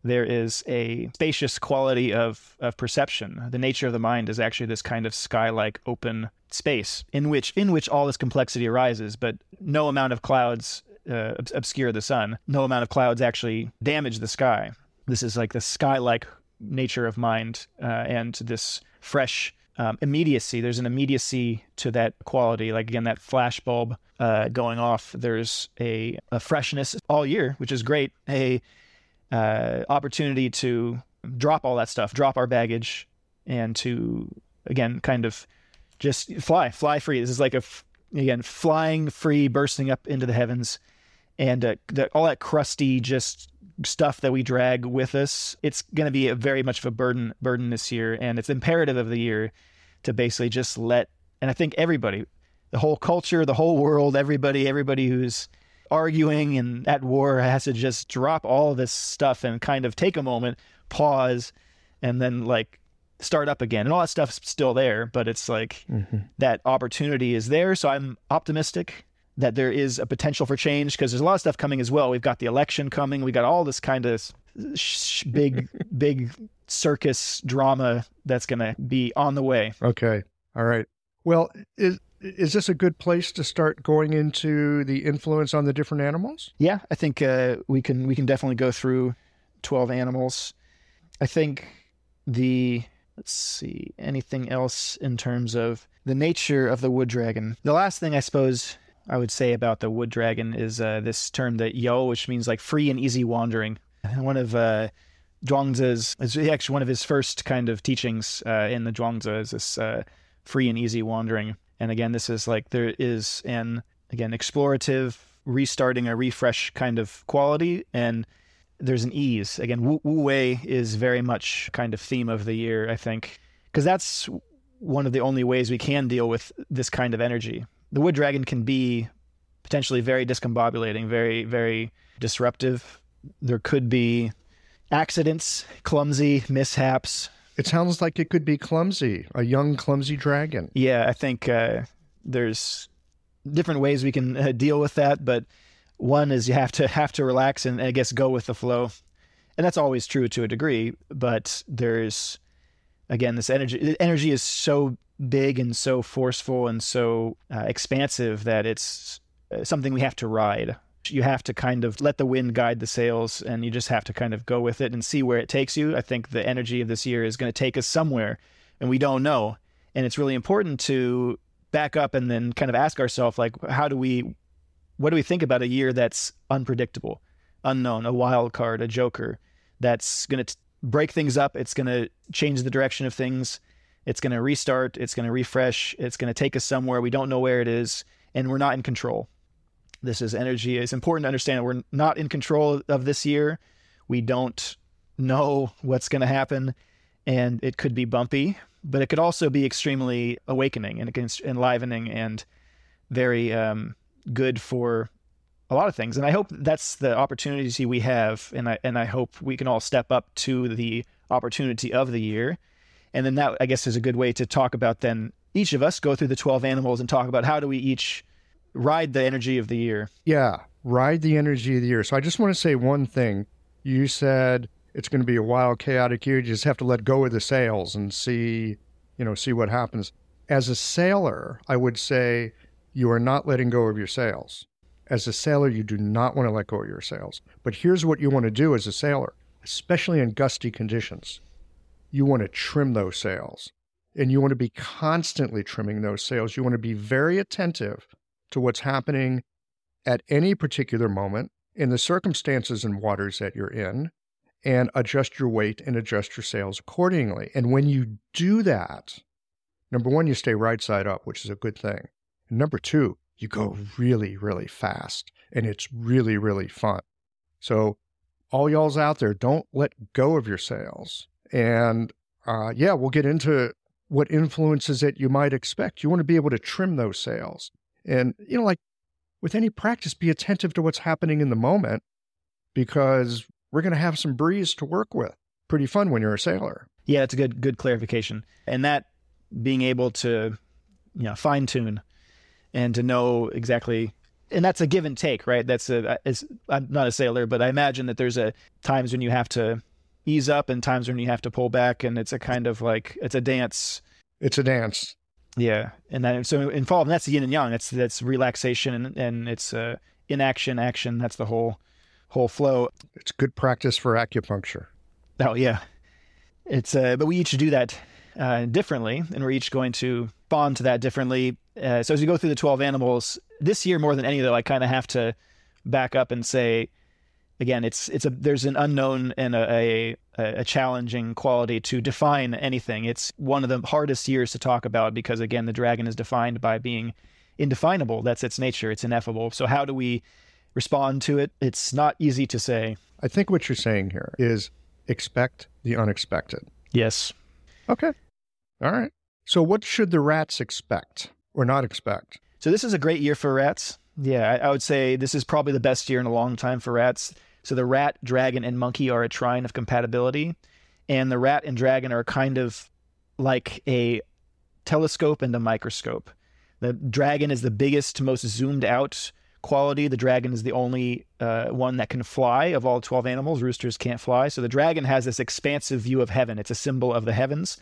there is a spacious quality of, of perception. The nature of the mind is actually this kind of sky-like open space in which in which all this complexity arises, but no amount of clouds uh, obscure the sun. No amount of clouds actually damage the sky. This is like the sky-like nature of mind uh, and this fresh um, immediacy. There's an immediacy to that quality. Like again, that flash bulb uh, going off. There's a, a freshness all year, which is great. A uh, opportunity to drop all that stuff, drop our baggage, and to again kind of just fly, fly free. This is like a again flying free, bursting up into the heavens, and uh, the, all that crusty just stuff that we drag with us. It's going to be a very much of a burden burden this year, and it's imperative of the year to basically just let. And I think everybody, the whole culture, the whole world, everybody, everybody who's arguing and at war has to just drop all this stuff and kind of take a moment, pause, and then like start up again. And all that stuff's still there, but it's like mm-hmm. that opportunity is there. So I'm optimistic that there is a potential for change because there's a lot of stuff coming as well. We've got the election coming. We got all this kind of sh- big, big circus drama that's going to be on the way. Okay. All right. Well, is is this a good place to start going into the influence on the different animals? Yeah, I think uh, we can we can definitely go through twelve animals. I think the let's see anything else in terms of the nature of the wood dragon. The last thing I suppose I would say about the wood dragon is uh, this term that yo, which means like free and easy wandering. One of uh, Zhuangzi's, actually one of his first kind of teachings uh, in the Zhuangzi is this uh, free and easy wandering. And again, this is like there is an again explorative, restarting a refresh kind of quality, and there's an ease. Again, Wu, Wu Wei is very much kind of theme of the year, I think, because that's one of the only ways we can deal with this kind of energy. The wood dragon can be potentially very discombobulating, very very disruptive. There could be accidents, clumsy mishaps, it sounds like it could be clumsy, a young clumsy dragon. Yeah, I think uh, there's different ways we can uh, deal with that, but one is you have to have to relax and I guess go with the flow, and that's always true to a degree. But there's again this energy. Energy is so big and so forceful and so uh, expansive that it's uh, something we have to ride you have to kind of let the wind guide the sails and you just have to kind of go with it and see where it takes you. I think the energy of this year is going to take us somewhere and we don't know. And it's really important to back up and then kind of ask ourselves like how do we what do we think about a year that's unpredictable, unknown, a wild card, a joker that's going to break things up, it's going to change the direction of things, it's going to restart, it's going to refresh, it's going to take us somewhere we don't know where it is and we're not in control. This is energy. It's important to understand we're not in control of this year. We don't know what's going to happen, and it could be bumpy, but it could also be extremely awakening and enlivening and very um, good for a lot of things. And I hope that's the opportunity we have, and I and I hope we can all step up to the opportunity of the year. And then that I guess is a good way to talk about then each of us go through the 12 animals and talk about how do we each ride the energy of the year. Yeah, ride the energy of the year. So I just want to say one thing. You said it's going to be a wild, chaotic year. You just have to let go of the sails and see, you know, see what happens. As a sailor, I would say you are not letting go of your sails. As a sailor, you do not want to let go of your sails. But here's what you want to do as a sailor, especially in gusty conditions. You want to trim those sails. And you want to be constantly trimming those sails. You want to be very attentive to what's happening at any particular moment in the circumstances and waters that you're in and adjust your weight and adjust your sails accordingly. And when you do that, number one, you stay right side up, which is a good thing. And number two, you go really, really fast and it's really, really fun. So, all y'all's out there, don't let go of your sails. And uh, yeah, we'll get into what influences that you might expect. You want to be able to trim those sails. And, you know, like with any practice, be attentive to what's happening in the moment because we're going to have some breeze to work with. Pretty fun when you're a sailor. Yeah, that's a good good clarification. And that being able to, you know, fine tune and to know exactly and that's a give and take, right? That's a uh, is I'm not a sailor, but I imagine that there's a times when you have to ease up and times when you have to pull back and it's a kind of like it's a dance. It's a dance. Yeah, and then so involved, and that's the yin and yang. That's that's relaxation and and it's uh, inaction, action. That's the whole whole flow. It's good practice for acupuncture. Oh yeah, it's uh, but we each do that uh, differently, and we're each going to bond to that differently. Uh, so as we go through the 12 animals, this year more than any, though, I kind of have to back up and say, again, it's it's a there's an unknown and a, a, a challenging quality to define anything. It's one of the hardest years to talk about because again, the dragon is defined by being indefinable. That's its nature. It's ineffable. So how do we respond to it? It's not easy to say. I think what you're saying here is expect the unexpected. Yes. Okay. All right. So, what should the rats expect or not expect? So, this is a great year for rats. Yeah, I, I would say this is probably the best year in a long time for rats. So, the rat, dragon, and monkey are a trine of compatibility. And the rat and dragon are kind of like a telescope and a microscope. The dragon is the biggest, most zoomed out quality. The dragon is the only uh, one that can fly of all 12 animals. Roosters can't fly. So the dragon has this expansive view of heaven. It's a symbol of the heavens.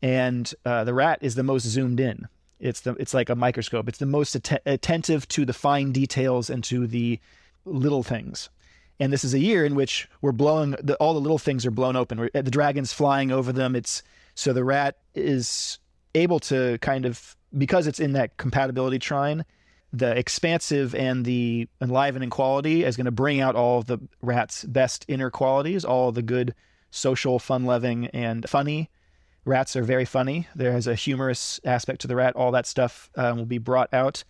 And uh, the rat is the most zoomed in. It's the it's like a microscope. It's the most att- attentive to the fine details and to the little things. And this is a year in which we're blowing the, all the little things are blown open. We're, the dragon's flying over them. It's so the rat is able to kind of because it's in that compatibility trine the expansive and the enlivening quality is going to bring out all of the rat's best inner qualities, all the good social, fun loving, and funny. Rats are very funny. There is a humorous aspect to the rat. All that stuff um, will be brought out.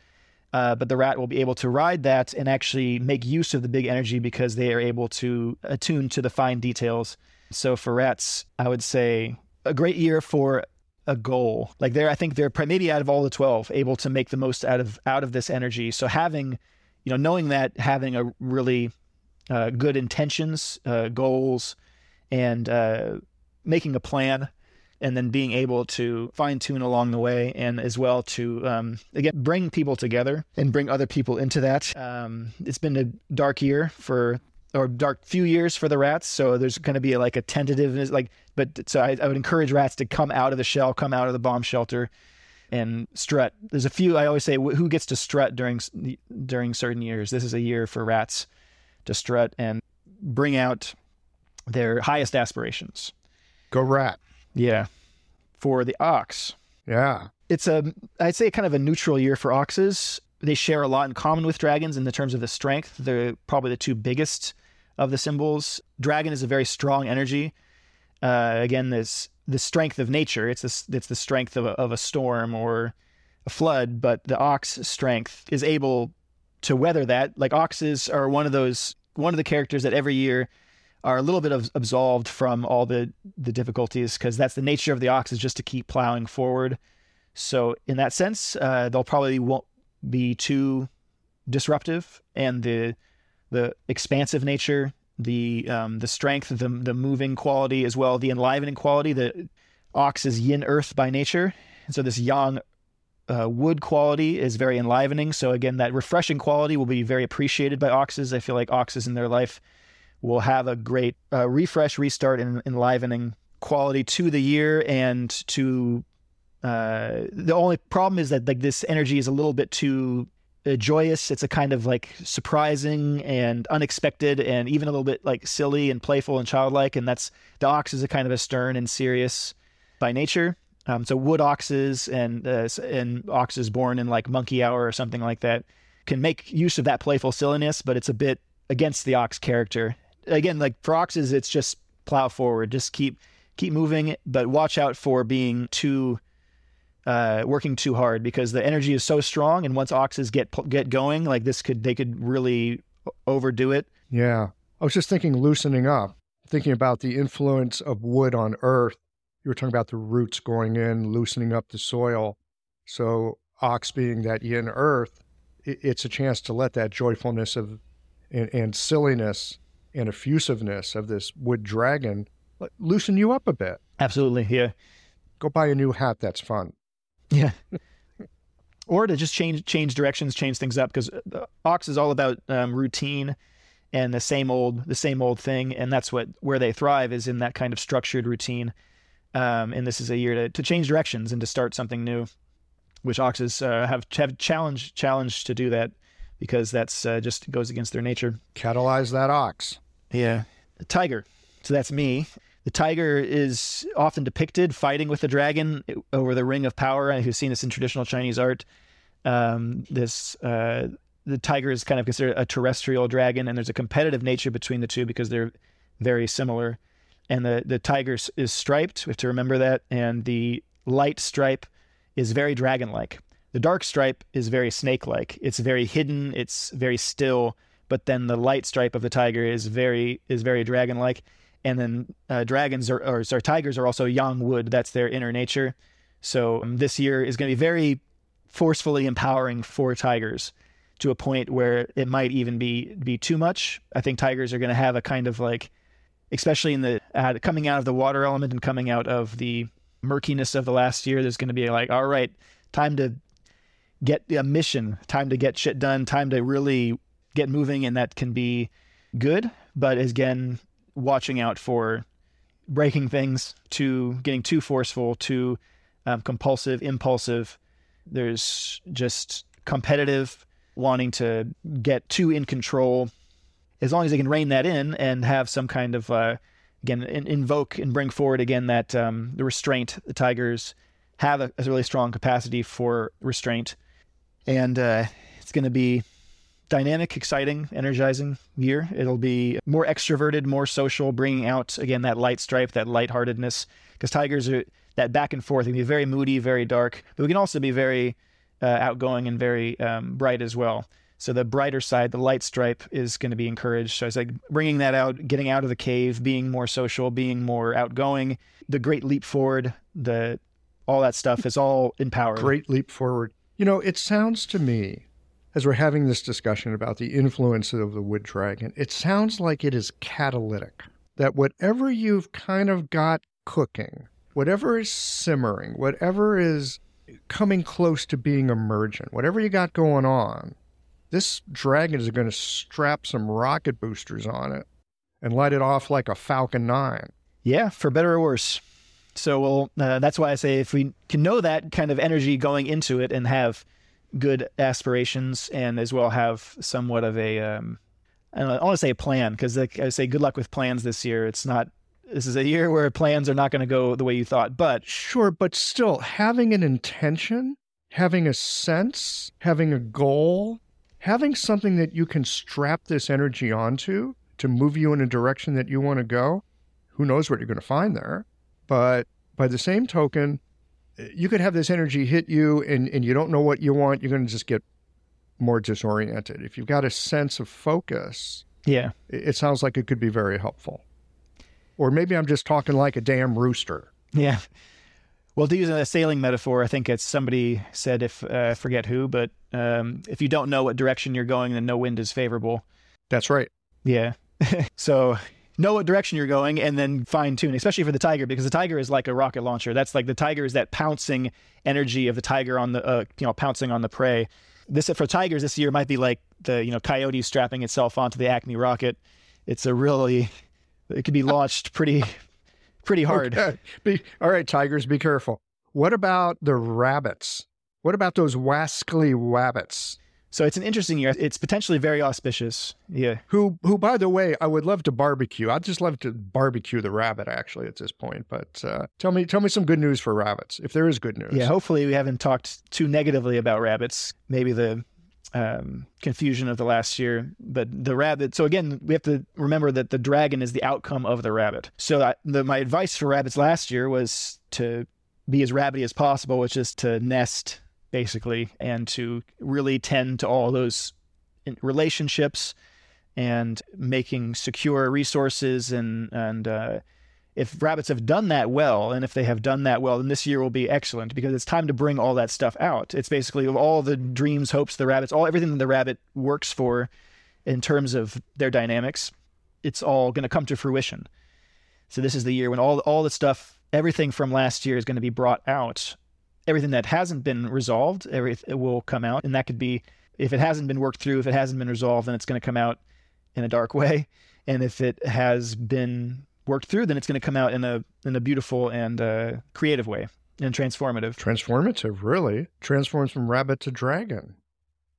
Uh, but the rat will be able to ride that and actually make use of the big energy because they are able to attune to the fine details. So for rats, I would say a great year for a goal. Like they're, I think they're maybe out of all the 12 able to make the most out of, out of this energy. So having, you know, knowing that having a really uh, good intentions, uh, goals, and uh, making a plan, and then being able to fine tune along the way, and as well to um, again bring people together and bring other people into that. Um, it's been a dark year for or dark few years for the rats. So there's going to be like a tentativeness, like, but so I, I, would encourage rats to come out of the shell, come out of the bomb shelter, and strut. There's a few. I always say, who gets to strut during during certain years? This is a year for rats to strut and bring out their highest aspirations. Go rat. Yeah. For the ox. Yeah. It's a, I'd say, kind of a neutral year for oxes they share a lot in common with dragons in the terms of the strength. They're probably the two biggest of the symbols. Dragon is a very strong energy. Uh, again, this the strength of nature. It's this it's the strength of a, of a storm or a flood, but the ox strength is able to weather that. Like oxes are one of those one of the characters that every year are a little bit of absolved from all the the difficulties because that's the nature of the ox is just to keep plowing forward. So in that sense, uh, they'll probably won't be too disruptive, and the the expansive nature, the um, the strength, the the moving quality as well, the enlivening quality. The ox is yin earth by nature, and so this yang uh, wood quality is very enlivening. So again, that refreshing quality will be very appreciated by oxes. I feel like oxes in their life will have a great uh, refresh, restart, and enlivening quality to the year and to uh, the only problem is that like this energy is a little bit too uh, joyous. It's a kind of like surprising and unexpected, and even a little bit like silly and playful and childlike. And that's the ox is a kind of a stern and serious by nature. Um, so wood oxes and uh, and oxes born in like monkey hour or something like that can make use of that playful silliness, but it's a bit against the ox character. Again, like for oxes, it's just plow forward, just keep keep moving, but watch out for being too uh, working too hard because the energy is so strong, and once oxes get get going, like this could they could really overdo it. Yeah, I was just thinking loosening up, thinking about the influence of wood on earth. You were talking about the roots going in, loosening up the soil. So ox being that yin earth, it's a chance to let that joyfulness of and, and silliness and effusiveness of this wood dragon loosen you up a bit. Absolutely, yeah. Go buy a new hat. That's fun. Yeah. or to just change change directions, change things up because Ox is all about um, routine and the same old the same old thing, and that's what where they thrive is in that kind of structured routine. Um, and this is a year to, to change directions and to start something new, which oxes uh, have have challenge challenge to do that because that's uh, just goes against their nature. Catalyze that ox. Yeah, The tiger. So that's me. The tiger is often depicted fighting with the dragon over the ring of power. If you've seen this in traditional Chinese art, um, this uh, the tiger is kind of considered a terrestrial dragon, and there's a competitive nature between the two because they're very similar. And the the tiger is striped. We have to remember that, and the light stripe is very dragon-like. The dark stripe is very snake-like. It's very hidden. It's very still. But then the light stripe of the tiger is very is very dragon-like. And then uh, dragons are, or sorry, tigers are also yang wood. That's their inner nature. So um, this year is going to be very forcefully empowering for tigers to a point where it might even be be too much. I think tigers are going to have a kind of like, especially in the uh, coming out of the water element and coming out of the murkiness of the last year. There's going to be like, all right, time to get a mission, time to get shit done, time to really get moving, and that can be good. But again, watching out for breaking things, to getting too forceful, too um, compulsive, impulsive. There's just competitive, wanting to get too in control. As long as they can rein that in and have some kind of uh, again in, invoke and bring forward again that um, the restraint. The Tigers have a, a, really strong capacity for restraint, and uh, it's going to be dynamic, exciting, energizing year. It'll be more extroverted, more social, bringing out again that light stripe, that lightheartedness. Because tigers are that back and forth. They can be very moody, very dark, but we can also be very uh, outgoing and very um, bright as well. So the brighter side, the light stripe, is going to be encouraged. So it's like bringing that out, getting out of the cave, being more social, being more outgoing. The great leap forward, the all that stuff is all empowered. Great leap forward. You know, it sounds to me as we're having this discussion about the influence of the wood dragon, it sounds like it is catalytic. That whatever you've kind of got cooking, whatever is simmering, whatever is coming close to being emergent, whatever you got going on, this dragon is going to strap some rocket boosters on it and light it off like a Falcon 9. Yeah, for better or worse. So we'll, uh, that's why I say if we can know that kind of energy going into it and have good aspirations and as well have somewhat of a um, I don't, want to say a plan because like I say good luck with plans this year. It's not this is a year where plans are not going to go the way you thought. But sure, but still having an intention, having a sense, having a goal, having something that you can strap this energy onto to move you in a direction that you want to go. Who knows what you're going to find there? But by the same token, you could have this energy hit you and, and you don't know what you want, you're going to just get more disoriented. If you've got a sense of focus, yeah, it, it sounds like it could be very helpful. Or maybe I'm just talking like a damn rooster. Yeah. Well, to use a sailing metaphor, I think it's somebody said, if uh, I forget who, but um, if you don't know what direction you're going, then no wind is favorable. That's right. Yeah. so know what direction you're going and then fine tune, especially for the tiger, because the tiger is like a rocket launcher. That's like the tiger is that pouncing energy of the tiger on the, uh, you know, pouncing on the prey. This for tigers this year might be like the, you know, coyote strapping itself onto the Acme rocket. It's a really, it could be launched pretty, pretty hard. Okay. Be, all right, tigers, be careful. What about the rabbits? What about those wascally rabbits? So it's an interesting year. It's potentially very auspicious. Yeah. Who, who, by the way, I would love to barbecue. I'd just love to barbecue the rabbit actually at this point. But uh, tell me, tell me some good news for rabbits, if there is good news. Yeah. Hopefully, we haven't talked too negatively about rabbits. Maybe the um, confusion of the last year, but the rabbit. So again, we have to remember that the dragon is the outcome of the rabbit. So I, the, my advice for rabbits last year was to be as rabbity as possible, which is to nest basically, and to really tend to all those relationships and making secure resources and and uh, if rabbits have done that well and if they have done that well then this year will be excellent because it's time to bring all that stuff out. It's basically all the dreams hopes the rabbits all everything that the rabbit works for in terms of their dynamics it's all going to come to fruition. So this is the year when all all the stuff everything from last year is going to be brought out everything that hasn't been resolved every, it will come out. And that could be if it hasn't been worked through if it hasn't been resolved then it's going to come out in a dark way. And if it has been worked through then it's going to come out in a in a beautiful and uh, creative way and transformative. Transformative really. Transforms from rabbit to dragon.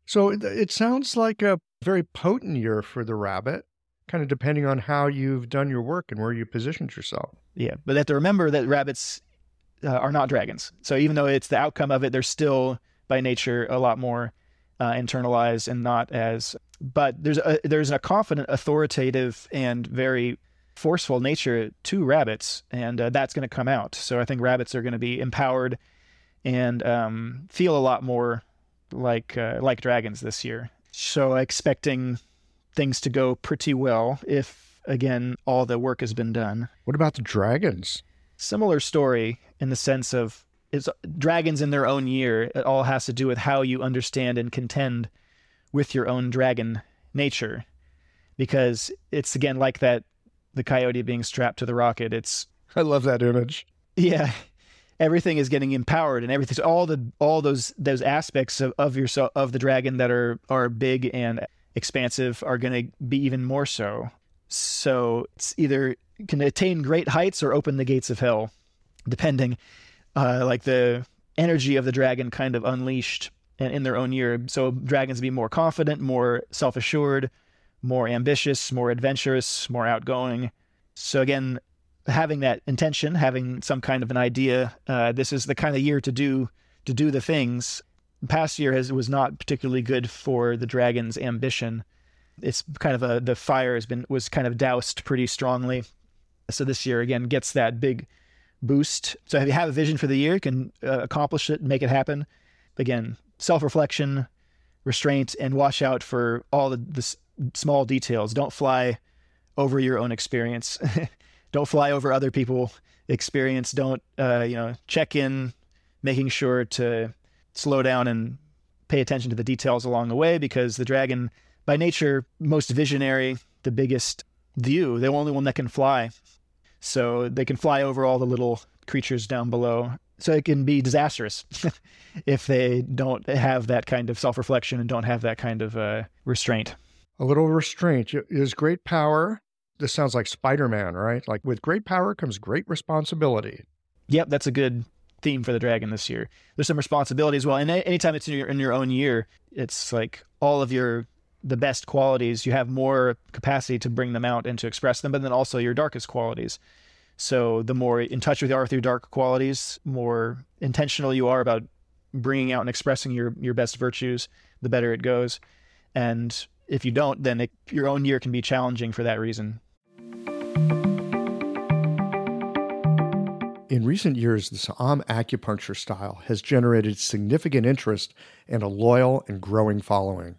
So it, it sounds like a very potent year for the rabbit kind of depending on how you've done your work and where you positioned yourself. Yeah, but have to remember that rabbits uh, are not dragons. So even though it's the outcome of it, they're still by nature a lot more uh, internalized and not as. But there's a there's a confident, authoritative, and very forceful nature to rabbits, and uh, that's going to come out. So I think rabbits are going to be empowered and um, feel a lot more like uh, like dragons this year. So expecting things to go pretty well if again all the work has been done. What about the dragons? Similar story in the sense of it's dragons in their own year. It all has to do with how you understand and contend with your own dragon nature. Because it's again like that the coyote being strapped to the rocket. It's I love that image. Yeah. Everything is getting empowered and everything all the all those those aspects of, of yourself of the dragon that are are big and expansive are going to be even more so. So it's either can attain great heights or open the gates of hell, depending. Uh, like the energy of the dragon kind of unleashed in, in their own year. So dragons be more confident, more self assured, more ambitious, more adventurous, more outgoing. So again, having that intention, having some kind of an idea, uh, this is the kind of year to do to do the things. The past year has was not particularly good for the dragon's ambition. It's kind of a the fire has been was kind of doused pretty strongly. So this year again gets that big boost. So if you have a vision for the year, you can uh, accomplish it, and make it happen. Again, self reflection, restraint, and watch out for all the, the small details. Don't fly over your own experience. Don't fly over other people' experience. Don't uh, you know check in, making sure to slow down and pay attention to the details along the way because the dragon, by nature, most visionary, the biggest view, the only one that can fly. So they can fly over all the little creatures down below. So it can be disastrous if they don't have that kind of self reflection and don't have that kind of uh, restraint. A little restraint is great power. This sounds like Spider Man, right? Like with great power comes great responsibility. Yep, that's a good theme for the dragon this year. There's some responsibility as well. And anytime it's in your in your own year, it's like all of your the best qualities, you have more capacity to bring them out and to express them, but then also your darkest qualities. So the more in touch with your dark qualities, more intentional you are about bringing out and expressing your your best virtues, the better it goes. And if you don't, then it, your own year can be challenging for that reason. In recent years, the Sa'am acupuncture style has generated significant interest and a loyal and growing following.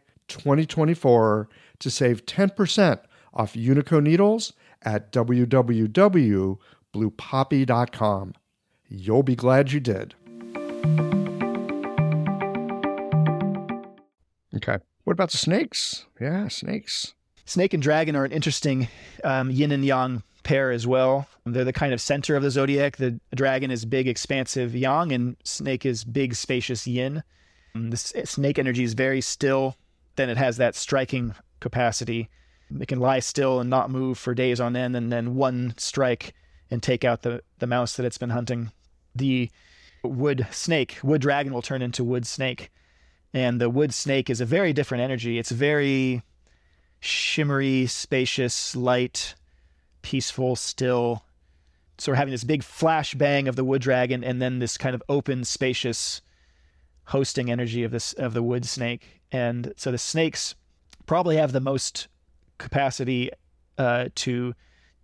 2024 to save 10% off Unico needles at www.bluepoppy.com. You'll be glad you did. Okay. What about the snakes? Yeah, snakes. Snake and dragon are an interesting um, yin and yang pair as well. They're the kind of center of the zodiac. The dragon is big, expansive yang, and snake is big, spacious yin. The snake energy is very still, then it has that striking capacity. It can lie still and not move for days on end, and then one strike and take out the, the mouse that it's been hunting. The wood snake, wood dragon will turn into wood snake. And the wood snake is a very different energy. It's very shimmery, spacious, light, peaceful, still. So we're having this big flash bang of the wood dragon and then this kind of open, spacious hosting energy of this of the wood snake and so the snakes probably have the most capacity uh, to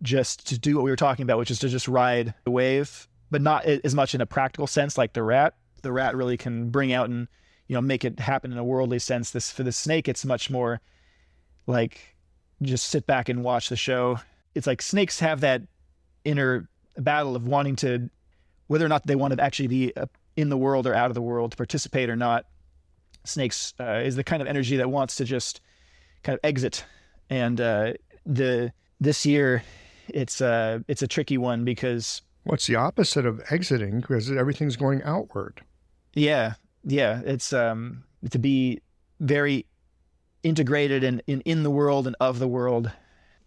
just to do what we were talking about, which is to just ride the wave, but not as much in a practical sense like the rat. The rat really can bring out and you know make it happen in a worldly sense. This for the snake, it's much more like just sit back and watch the show. It's like snakes have that inner battle of wanting to whether or not they want to actually be in the world or out of the world, to participate or not. Snakes uh, is the kind of energy that wants to just kind of exit, and uh, the this year it's uh it's a tricky one because what's the opposite of exiting? Because everything's going outward. Yeah, yeah, it's um to be very integrated and in, in the world and of the world.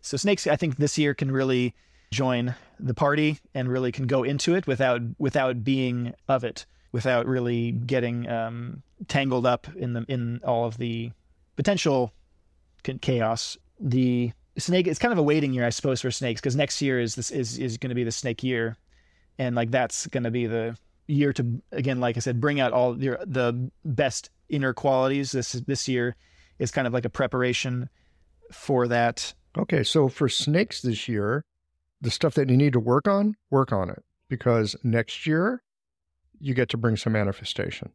So snakes, I think this year can really join the party and really can go into it without without being of it, without really getting um, tangled up in the in all of the potential chaos. The snake it's kind of a waiting year, I suppose, for snakes because next year is this is is going to be the snake year, and like that's going to be the year to again, like I said, bring out all your the best inner qualities. This this year is kind of like a preparation for that. Okay, so for snakes this year, the stuff that you need to work on, work on it because next year you get to bring some manifestation.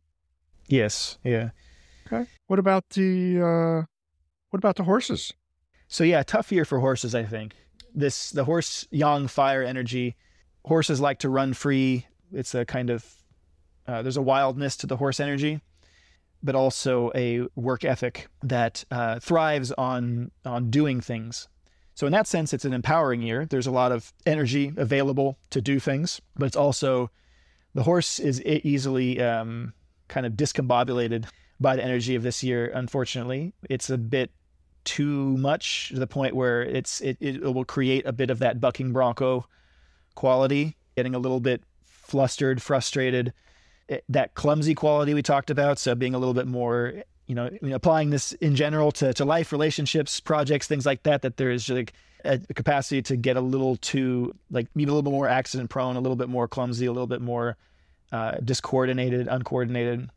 Yes. Yeah. Okay. What about the uh, what about the horses? So yeah, tough year for horses. I think this the horse yang fire energy. Horses like to run free. It's a kind of uh, there's a wildness to the horse energy, but also a work ethic that uh, thrives on on doing things so in that sense, it's an empowering year. There's a lot of energy available to do things, but it's also the horse is easily um, kind of discombobulated by the energy of this year. Unfortunately, it's a bit too much to the point where it's it, it will create a bit of that bucking bronco quality, getting a little bit flustered, frustrated. It, that clumsy quality we talked about, so being a little bit more you know, applying this in general to, to life, relationships, projects, things like that, that there is like a capacity to get a little too, like maybe a little bit more accident prone, a little bit more clumsy, a little bit more uh, discoordinated, uncoordinated.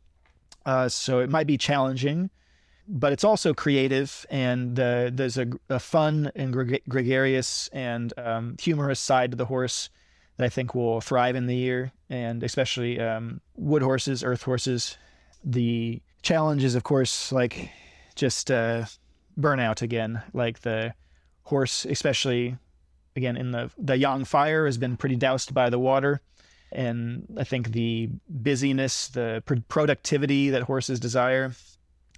Uh, so it might be challenging, but it's also creative. And uh, there's a, a, fun and gre- gregarious and um, humorous side to the horse that I think will thrive in the year, and especially um, wood horses, earth horses. The challenge is, of course, like just uh, burnout again. Like the horse, especially again in the the yang fire, has been pretty doused by the water, and I think the busyness, the pr- productivity that horses desire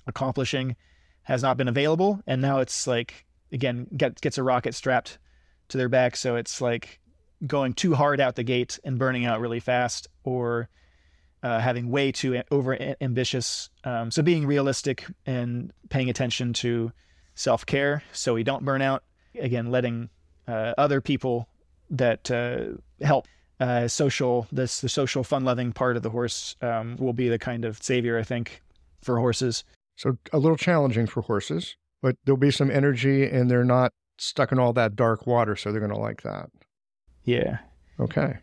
accomplishing, has not been available, and now it's like again get, gets a rocket strapped to their back, so it's like going too hard out the gate and burning out really fast, or uh, having way too over ambitious. Um, so being realistic and paying attention to self care so we don't burn out. Again, letting uh, other people that uh, help uh, social this the social fun loving part of the horse um, will be the kind of savior I think for horses. So a little challenging for horses, but there'll be some energy and they're not stuck in all that dark water, so they're going to like that. Yeah. Okay.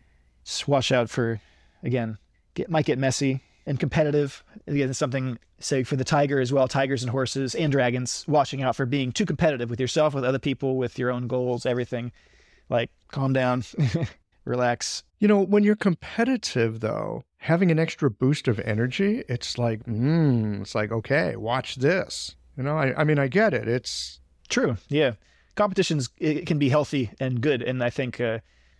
Just watch out for again get, might get messy and competitive. Again, something say for the tiger as well, tigers and horses and dragons, watching out for being too competitive with yourself, with other people, with your own goals, everything. Like, calm down, relax. You know, when you're competitive, though, having an extra boost of energy, it's like, mm, it's like, okay, watch this. You know, I, I mean, I get it. It's true. Yeah. Competitions it can be healthy and good. And I think uh,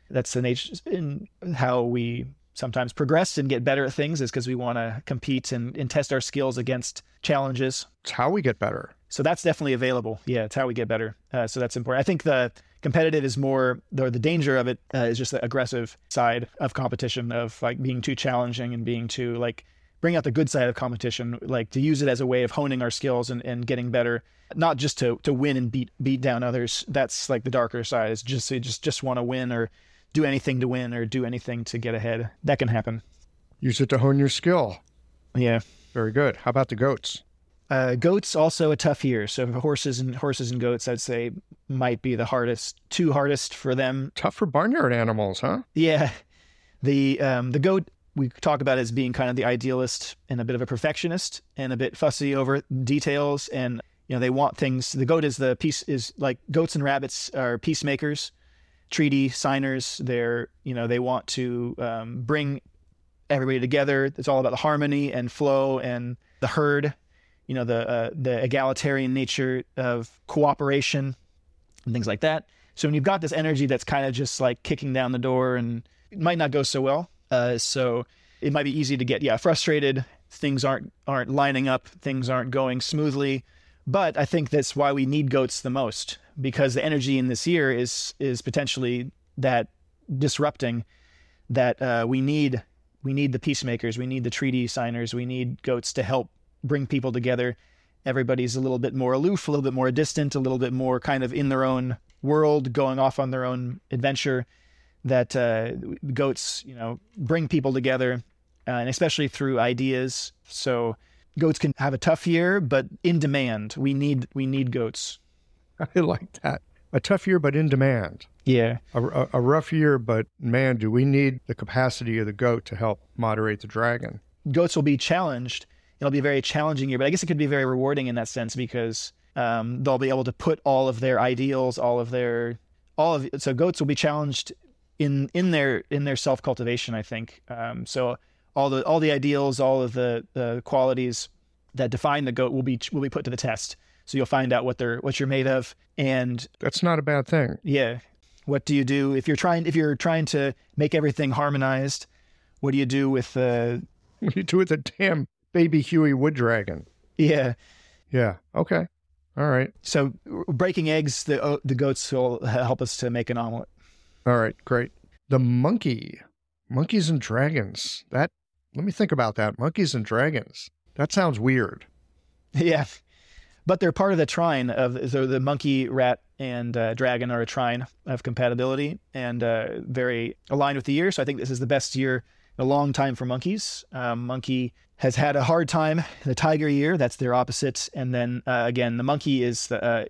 that's the nature in how we sometimes progress and get better at things is because we want to compete and, and test our skills against challenges. It's how we get better. So that's definitely available. Yeah, it's how we get better. Uh, so that's important. I think the competitive is more, the, the danger of it uh, is just the aggressive side of competition, of like being too challenging and being too like bring out the good side of competition, like to use it as a way of honing our skills and, and getting better, not just to to win and beat beat down others. That's like the darker side. Is just you just just want to win or do anything to win or do anything to get ahead. That can happen. Use it to hone your skill. Yeah. Very good. How about the goats? Uh, goats also a tough year. So horses and horses and goats, I'd say, might be the hardest, two hardest for them. Tough for barnyard animals, huh? Yeah. The um, the goat we talk about as being kind of the idealist and a bit of a perfectionist and a bit fussy over details and you know they want things. The goat is the peace is like goats and rabbits are peacemakers treaty signers. They're you know they want to um, bring everybody together. It's all about the harmony and flow and the herd. You know the uh, the egalitarian nature of cooperation and things like that. So when you've got this energy that's kind of just like kicking down the door and it might not go so well. Uh, so it might be easy to get yeah frustrated. Things aren't aren't lining up. Things aren't going smoothly. But I think that's why we need goats the most because the energy in this year is is potentially that disrupting that uh, we need we need the peacemakers, we need the treaty signers, we need goats to help bring people together. Everybody's a little bit more aloof, a little bit more distant, a little bit more kind of in their own world, going off on their own adventure. That uh, goats, you know, bring people together, uh, and especially through ideas. So goats can have a tough year, but in demand. We need we need goats. I like that. A tough year, but in demand. Yeah. A, a, a, rough year, but man, do we need the capacity of the goat to help moderate the dragon? Goats will be challenged. It'll be a very challenging year, but I guess it could be very rewarding in that sense because um, they'll be able to put all of their ideals, all of their, all of so goats will be challenged in in their in their self cultivation. I think um, so. All the all the ideals, all of the the qualities that define the goat will be will be put to the test. So you'll find out what they're what you're made of, and that's not a bad thing. Yeah. What do you do if you're trying if you're trying to make everything harmonized? What do you do with the? Uh... What do you do with the damn baby Huey wood dragon? Yeah. Yeah. Okay. All right. So breaking eggs, the uh, the goats will help us to make an omelet. All right. Great. The monkey, monkeys and dragons. That let me think about that. Monkeys and dragons. That sounds weird. Yeah, but they're part of the trine of so the monkey, rat, and uh, dragon are a trine of compatibility and uh, very aligned with the year. So I think this is the best year in a long time for monkeys. Um, monkey has had a hard time. The tiger year, that's their opposite, and then uh, again, the monkey is the, uh,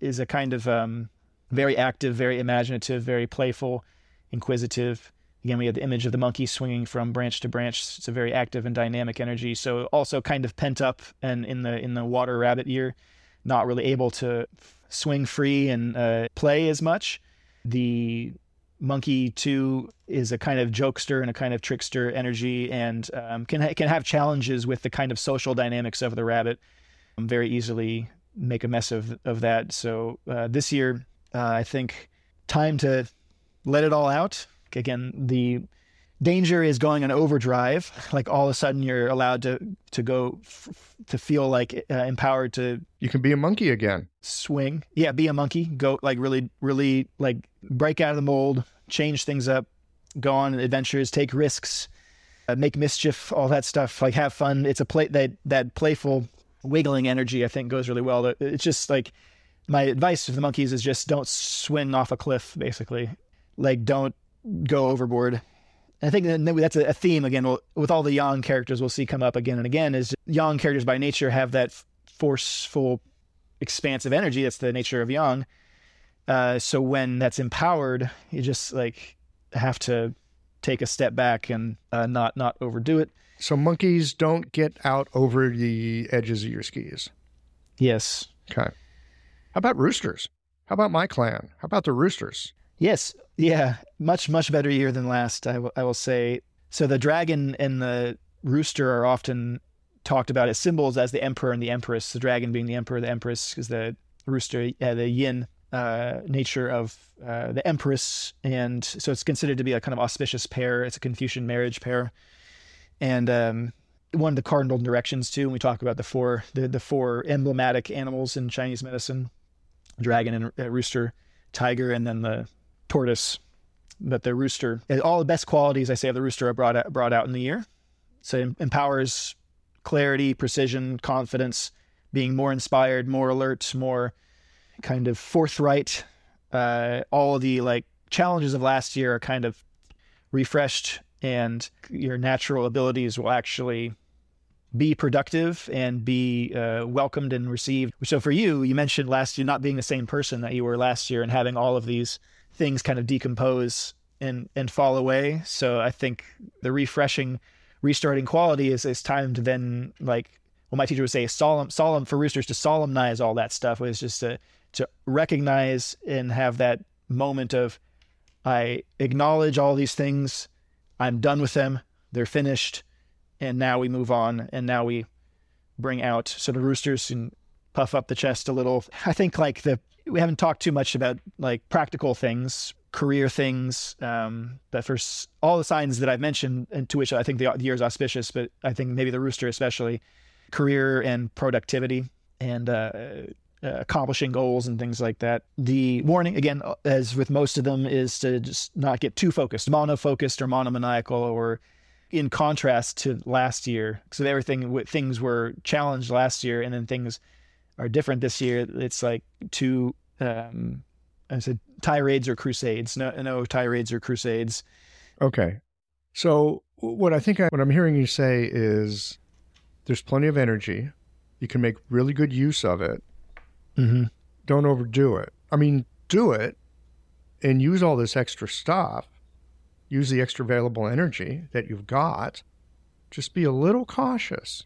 is a kind of um, very active, very imaginative, very playful, inquisitive Again, we have the image of the monkey swinging from branch to branch. It's a very active and dynamic energy. So also kind of pent up and in the in the water rabbit year, not really able to swing free and uh, play as much. The monkey too is a kind of jokester and a kind of trickster energy, and um, can ha- can have challenges with the kind of social dynamics of the rabbit. Um, very easily make a mess of of that. So uh, this year, uh, I think time to let it all out again, the danger is going on overdrive. Like all of a sudden, you're allowed to to go f- to feel like uh, empowered to. You can be a monkey again. Swing, yeah, be a monkey. Go like really, really like break out of the mold, change things up, go on adventures, take risks, uh, make mischief, all that stuff. Like have fun. It's a play that that playful wiggling energy. I think goes really well. It's just like my advice to the monkeys is just don't swing off a cliff. Basically, like don't go overboard. I think that's a theme again with all the yang characters we'll see come up again and again. Is yang characters by nature have that forceful, expansive energy. That's the nature of yang. Uh, so when that's empowered, you just like have to take a step back and uh, not not overdo it. So monkeys don't get out over the edges of your skis. Yes. Okay. How about roosters? How about my clan? How about the roosters? Yes, yeah, much much better year than last. I, w- I will say. So the dragon and the rooster are often talked about as symbols as the emperor and the empress. The dragon being the emperor, the empress is the rooster, uh, the yin uh, nature of uh, the empress, and so it's considered to be a kind of auspicious pair. It's a Confucian marriage pair, and um, one of the cardinal directions too. When we talk about the four the, the four emblematic animals in Chinese medicine, dragon and uh, rooster, tiger, and then the tortoise, but the rooster, all the best qualities I say of the rooster are brought out, brought out in the year. So empowers clarity, precision, confidence, being more inspired, more alert, more kind of forthright. Uh, all the like challenges of last year are kind of refreshed, and your natural abilities will actually be productive and be uh, welcomed and received. So for you, you mentioned last year not being the same person that you were last year and having all of these things kind of decompose and and fall away. So I think the refreshing, restarting quality is is time to then like well my teacher would say solemn solemn for roosters to solemnize all that stuff was just to to recognize and have that moment of I acknowledge all these things. I'm done with them. They're finished. And now we move on. And now we bring out so the roosters and puff up the chest a little. I think like the we haven't talked too much about like practical things, career things. Um, but for all the signs that I've mentioned, and to which I think the, the year is auspicious, but I think maybe the rooster especially, career and productivity and uh, uh, accomplishing goals and things like that. The warning, again, as with most of them, is to just not get too focused, mono-focused or monomaniacal, or in contrast to last year. So everything, things were challenged last year, and then things are different this year. It's like two, um, I said tirades or crusades. No, no tirades or crusades. Okay. So what I think I, what I'm hearing you say is there's plenty of energy. You can make really good use of it. Mm-hmm. Don't overdo it. I mean, do it and use all this extra stuff. Use the extra available energy that you've got. Just be a little cautious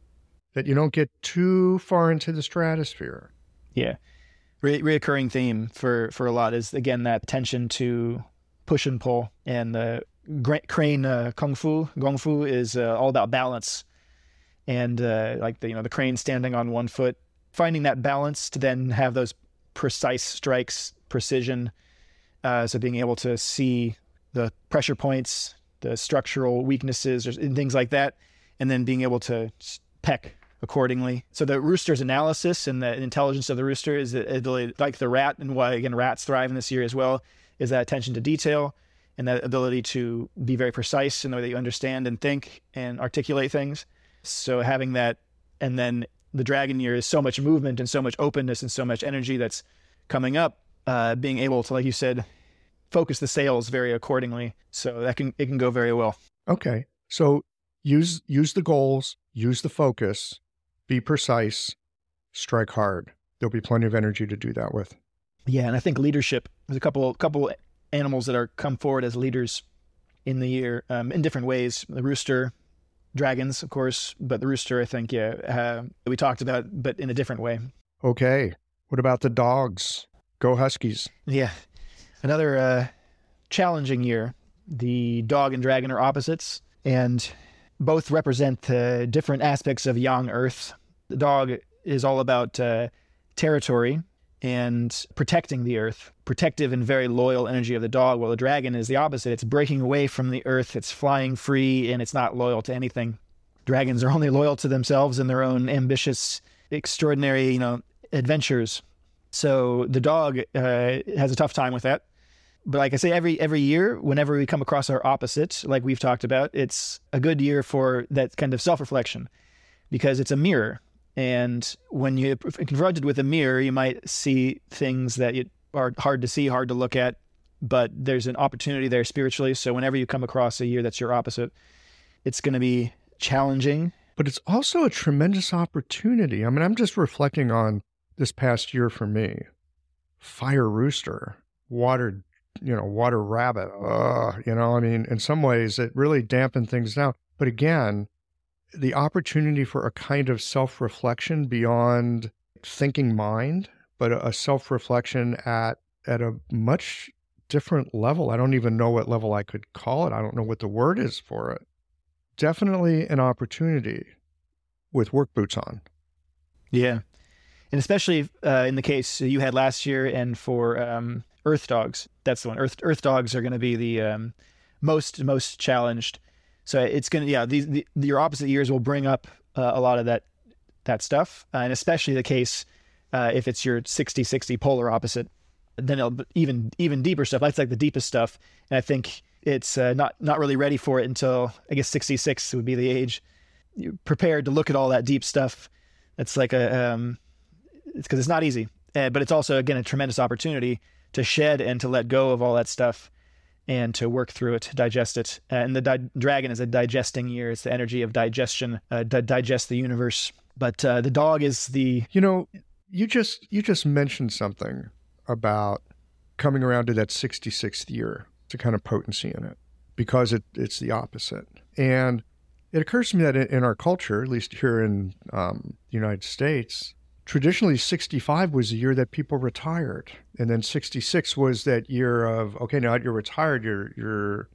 that you don't get too far into the stratosphere. Yeah. Re- reoccurring theme for, for a lot is, again, that tension to push and pull. And the crane uh, kung fu, gong fu, is uh, all about balance. And uh, like the, you know, the crane standing on one foot, finding that balance to then have those precise strikes, precision. Uh, so being able to see the pressure points, the structural weaknesses, and things like that, and then being able to peck accordingly. So the rooster's analysis and the intelligence of the rooster is the ability, like the rat, and why again rats thrive in this year as well, is that attention to detail and that ability to be very precise in the way that you understand and think and articulate things. So having that, and then the dragon year is so much movement and so much openness and so much energy that's coming up. Uh, being able to, like you said, focus the sales very accordingly, so that can it can go very well. Okay, so use use the goals, use the focus, be precise, strike hard. There'll be plenty of energy to do that with. Yeah, and I think leadership. There's a couple couple animals that are come forward as leaders in the year um, in different ways. The rooster, dragons, of course, but the rooster, I think, yeah, uh, we talked about, but in a different way. Okay, what about the dogs? Go Huskies! Yeah, another uh, challenging year. The dog and dragon are opposites, and both represent uh, different aspects of yang Earth. The dog is all about uh, territory and protecting the earth, protective and very loyal energy of the dog, while the dragon is the opposite. It's breaking away from the earth, it's flying free, and it's not loyal to anything. Dragons are only loyal to themselves and their own ambitious, extraordinary, you know, adventures. So the dog uh, has a tough time with that. But like I say, every every year, whenever we come across our opposite, like we've talked about, it's a good year for that kind of self reflection, because it's a mirror and when you're confronted with a mirror, you might see things that are hard to see, hard to look at, but there's an opportunity there spiritually. So whenever you come across a year that's your opposite, it's going to be challenging. But it's also a tremendous opportunity. I mean, I'm just reflecting on this past year for me. Fire rooster, water, you know, water rabbit. Uh, you know, I mean, in some ways it really dampened things down. But again, the opportunity for a kind of self reflection beyond thinking mind, but a self reflection at at a much different level. I don't even know what level I could call it. I don't know what the word is for it. Definitely an opportunity with work boots on. Yeah. And especially uh, in the case you had last year and for um, Earth Dogs. That's the one. Earth Earth Dogs are going to be the um, most most challenged so it's gonna yeah these the, your opposite years will bring up uh, a lot of that that stuff, uh, and especially the case uh, if it's your 60-60 polar opposite, then it'll even even deeper stuff. That's like the deepest stuff, and I think it's uh, not not really ready for it until I guess 66 would be the age. You're prepared to look at all that deep stuff. It's like a um, it's because it's not easy, uh, but it's also again a tremendous opportunity to shed and to let go of all that stuff and to work through it, digest it. Uh, and the di- dragon is a digesting year. It's the energy of digestion, uh, di- digest the universe. But uh, the dog is the. You know, you just you just mentioned something about coming around to that 66th year. It's a kind of potency in it because it, it's the opposite. And it occurs to me that in, in our culture, at least here in um, the United States, traditionally 65 was the year that people retired. And then 66 was that year of okay now you're retired you're you're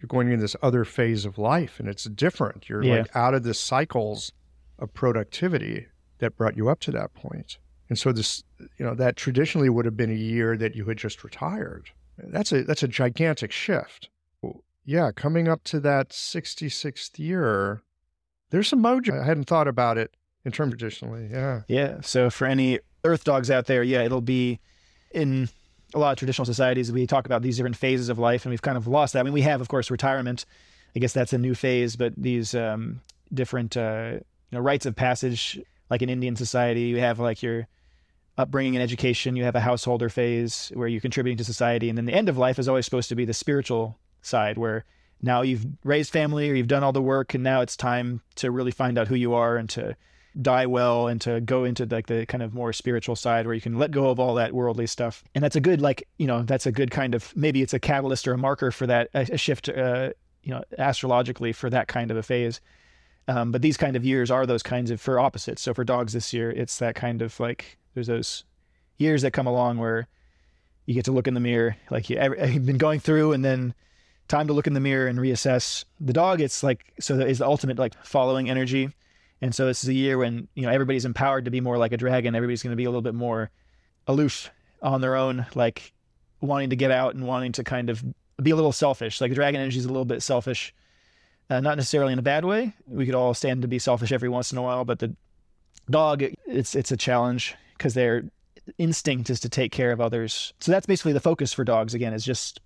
you're going in this other phase of life and it's different. You're Yeah. like out of the cycles of productivity that brought you up to that point. And so this you know that traditionally would have been a year that you had just retired. That's a that's a gigantic shift. Yeah coming up to that 66th year there's some mojo. I hadn't thought about it in terms traditionally yeah Yeah. So for any earth dogs out there, yeah, it'll be in a lot of traditional societies. We talk about these different phases of life, and we've kind of lost that. I mean, we have, of course, retirement. I guess that's a new phase, but these um, different, uh, you know, rites of passage, like in Indian society, you have like your upbringing and education. You have a householder phase where you're contributing to society, and then the end of life is always supposed to be the spiritual side, where now you've raised family or you've done all the work, and now it's time to really find out who you are and to die well and to go into like the kind of more spiritual side where you can let go of all that worldly stuff. And that's a good like you know that's a good kind of maybe it's a catalyst or a marker for that a, shift uh, you know astrologically for that kind of a phase. Um, but these kind of years are those kinds of for opposites. So for dogs this year it's that kind of like there's those years that come along where you get to look in the mirror like you, you've been going through and then time to look in the mirror and reassess the dog. It's like so that is the ultimate like following energy and so this is a year when you know everybody's empowered to be more like a dragon. Everybody's going to be a little bit more aloof on their own, like wanting to get out and wanting to kind of be a little selfish. Like the dragon energy is a little bit selfish, uh, not necessarily in a bad way. We could all stand to be selfish every once in a while, but the dog, it's it's a challenge because their instinct is to take care of others. So that's basically the focus for dogs. Again, is just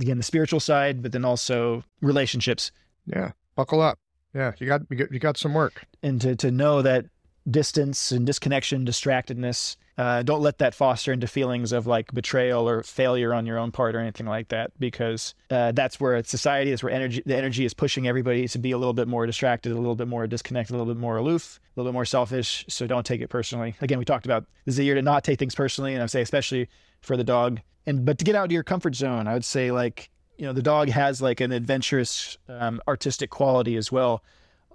again the spiritual side, but then also relationships yeah buckle up yeah you got you got, some work and to, to know that distance and disconnection, distractedness, uh, don't let that foster into feelings of like betrayal or failure on your own part or anything like that, because uh, that's where society, that's where energy, the energy is pushing everybody to be a little bit more distracted, a little bit more disconnected, a little bit more aloof, a little bit more selfish. So don't take it personally. Again, we talked about this is a year to not take things personally, and I would say especially for the dog, and but to get out of your comfort zone, I would say like you know the dog has like an adventurous, um, artistic quality as well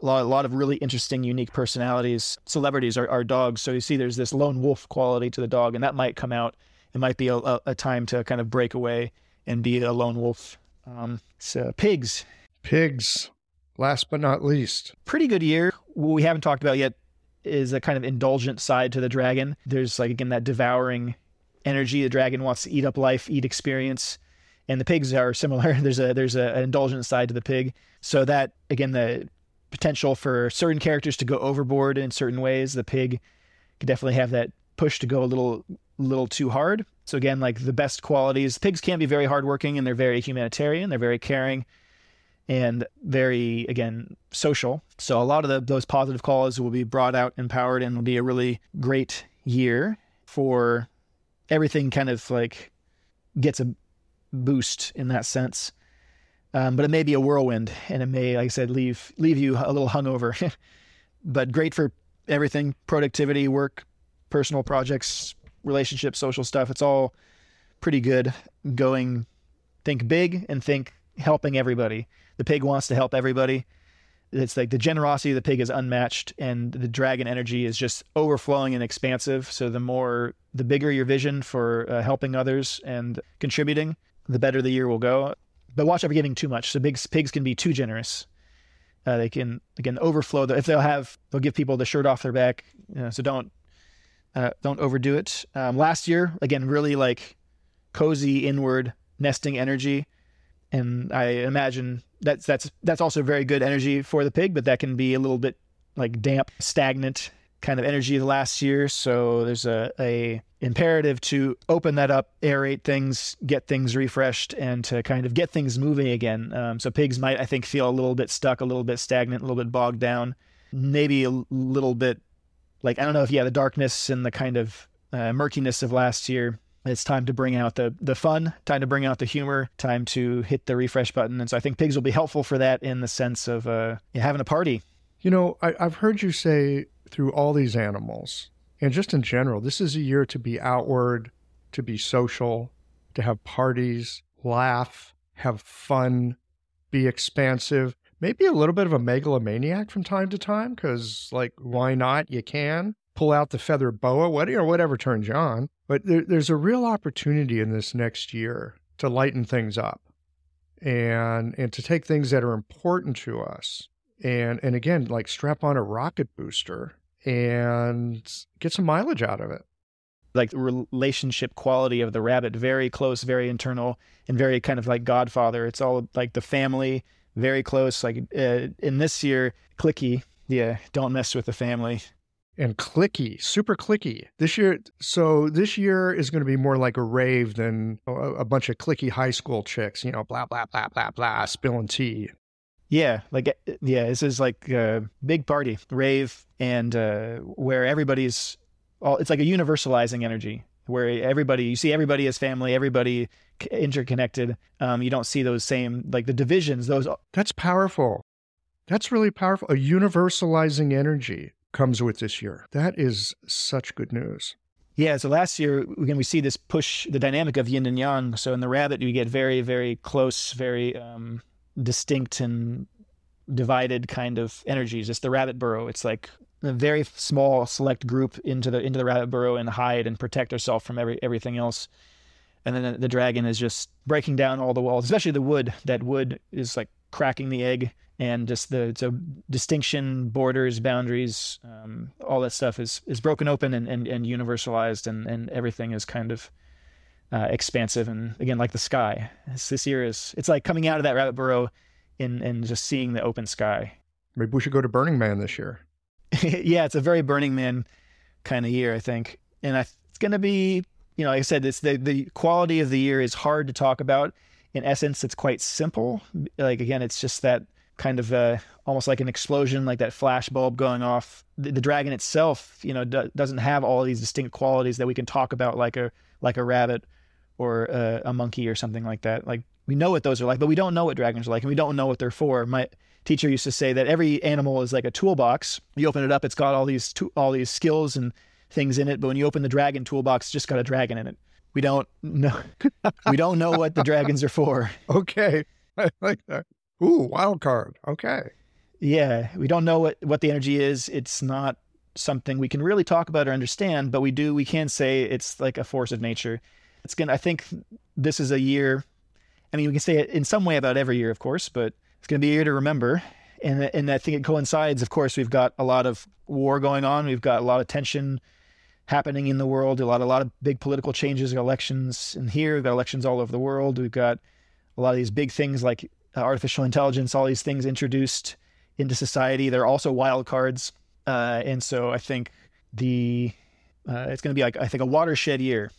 a lot, a lot of really interesting, unique personalities. Celebrities are, are dogs. So you see there's this lone wolf quality to the dog, and that might come out. It might be a, a, a time to kind of break away and be a lone wolf. Um, so pigs, pigs last but not least pretty good year. What we haven't talked about yet is a kind of indulgent side to the dragon. There's like, again, that devouring energy. The dragon wants to eat up life, eat experience. And the pigs are similar. There's a there's a, an indulgent side to the pig. So that again the potential for certain characters to go overboard in certain ways. The pig could definitely have that push to go a little little too hard. So again, like the best qualities, pigs can be very hardworking and they're very humanitarian. They're very caring and very again social. So a lot of the, those positive qualities will be brought out, empowered, and will be a really great year for everything. Kind of like gets a boost in that sense. Um, but it may be a whirlwind, and it may, like I said, leave leave you a little hungover. but great for everything: productivity, work, personal projects, relationships, social stuff. It's all pretty good. Going, think big and think helping everybody. The pig wants to help everybody. It's like the generosity of the pig is unmatched, and the dragon energy is just overflowing and expansive. So the more, the bigger your vision for uh, helping others and contributing, the better the year will go but watch out for giving too much. So pigs pigs can be too generous. Uh, they can again overflow. The, if they'll have, they'll give people the shirt off their back. You know, so don't uh, don't overdo it. Um, last year, again, really like cozy inward nesting energy, and I imagine that's that's that's also very good energy for the pig, but that can be a little bit like damp, stagnant kind of energy the last year. So there's a, a imperative to open that up, aerate things, get things refreshed, and to kind of get things moving again. Um, so pigs might, I think, feel a little bit stuck, a little bit stagnant, a little bit bogged down, maybe a little bit like I don't know if yeah, the darkness and the kind of uh, murkiness of last year. It's time to bring out the the fun, time to bring out the humor, time to hit the refresh button. And so I think pigs will be helpful for that in the sense of uh, having a party. You know, I, I've heard you say through all these animals, and just in general, this is a year to be outward, to be social, to have parties, laugh, have fun, be expansive, maybe a little bit of a megalomaniac from time to time, because, like, why not? You can. pull out the feather boa, what, whatever turns you on. But there, there's a real opportunity in this next year to lighten things up and and to take things that are important to us and and again like strap on a rocket booster and get some mileage out of it like the relationship quality of the rabbit very close very internal and very kind of like godfather it's all like the family very close like uh, in this year cliquey yeah don't mess with the family and cliquey, super cliquey. This year, so this year is going to be more like a rave than a, a, bunch of cliquey high school chicks, you know, blah, blah, blah, blah, blah, spilling tea. Yeah, like, uh, yeah, this is like a big party, rave, and uh, where everybody's all, it's like a universalizing energy where everybody, you see everybody as family, everybody interconnected. Um, you don't see those same, like the divisions, those. That's powerful. That's really powerful. A universalizing energy comes with this year. That is such good news. Yeah, so last year again we see this push, the dynamic of yin and yang. So in the rabbit, you get very, very close, very um, distinct and divided kind of energies. It's the rabbit burrow. It's like a very small, select group into the into the rabbit burrow and hide and protect herself from every everything else. And then the, the dragon is just breaking down all the walls, especially the wood. That wood is like cracking the egg and just the so distinction, borders, boundaries, um, all that stuff is is broken open and, and, and universalized, and, and everything is kind of uh, expansive and again like the sky. It's, this year is it's like coming out of that rabbit burrow and and just seeing the open sky. Maybe we should go to Burning Man this year. yeah, it's a very Burning Man kind of year, I think, and I, it's going to be you know like I said, it's the the quality of the year is hard to talk about. In essence, it's quite simple. Like again, it's just that kind of uh, almost like an explosion, like that flash bulb going off. The, the dragon itself, you know, do, doesn't have all these distinct qualities that we can talk about, like a like a rabbit or a, a, monkey or something like that. Like we know what those are like, but we don't know what dragons are like, and we don't know what they're for. My teacher used to say that every animal is like a toolbox. You open it up, it's got all these to- all these skills and things in it, but when you open the dragon toolbox, it's just got a dragon in it. We don't know. we don't know what the dragons are for. Okay, I like that. Ooh, wild card. Okay. Yeah, we don't know what what the energy is. It's not something we can really talk about or understand, but we do we can say it's like a force of nature. It's gonna I think this is a year I mean we can say it in some way about every year, of course, but it's gonna be a year to remember. And and I think it coincides, of course, we've got a lot of war going on, we've got a lot of tension happening in the world, a lot a lot of big political changes, elections in here, we've got elections all over the world, we've got a lot of these big things like artificial intelligence, all these things introduced into society. They're also wild cards, uh, and so I think the uh, it's going to be like I think a watershed year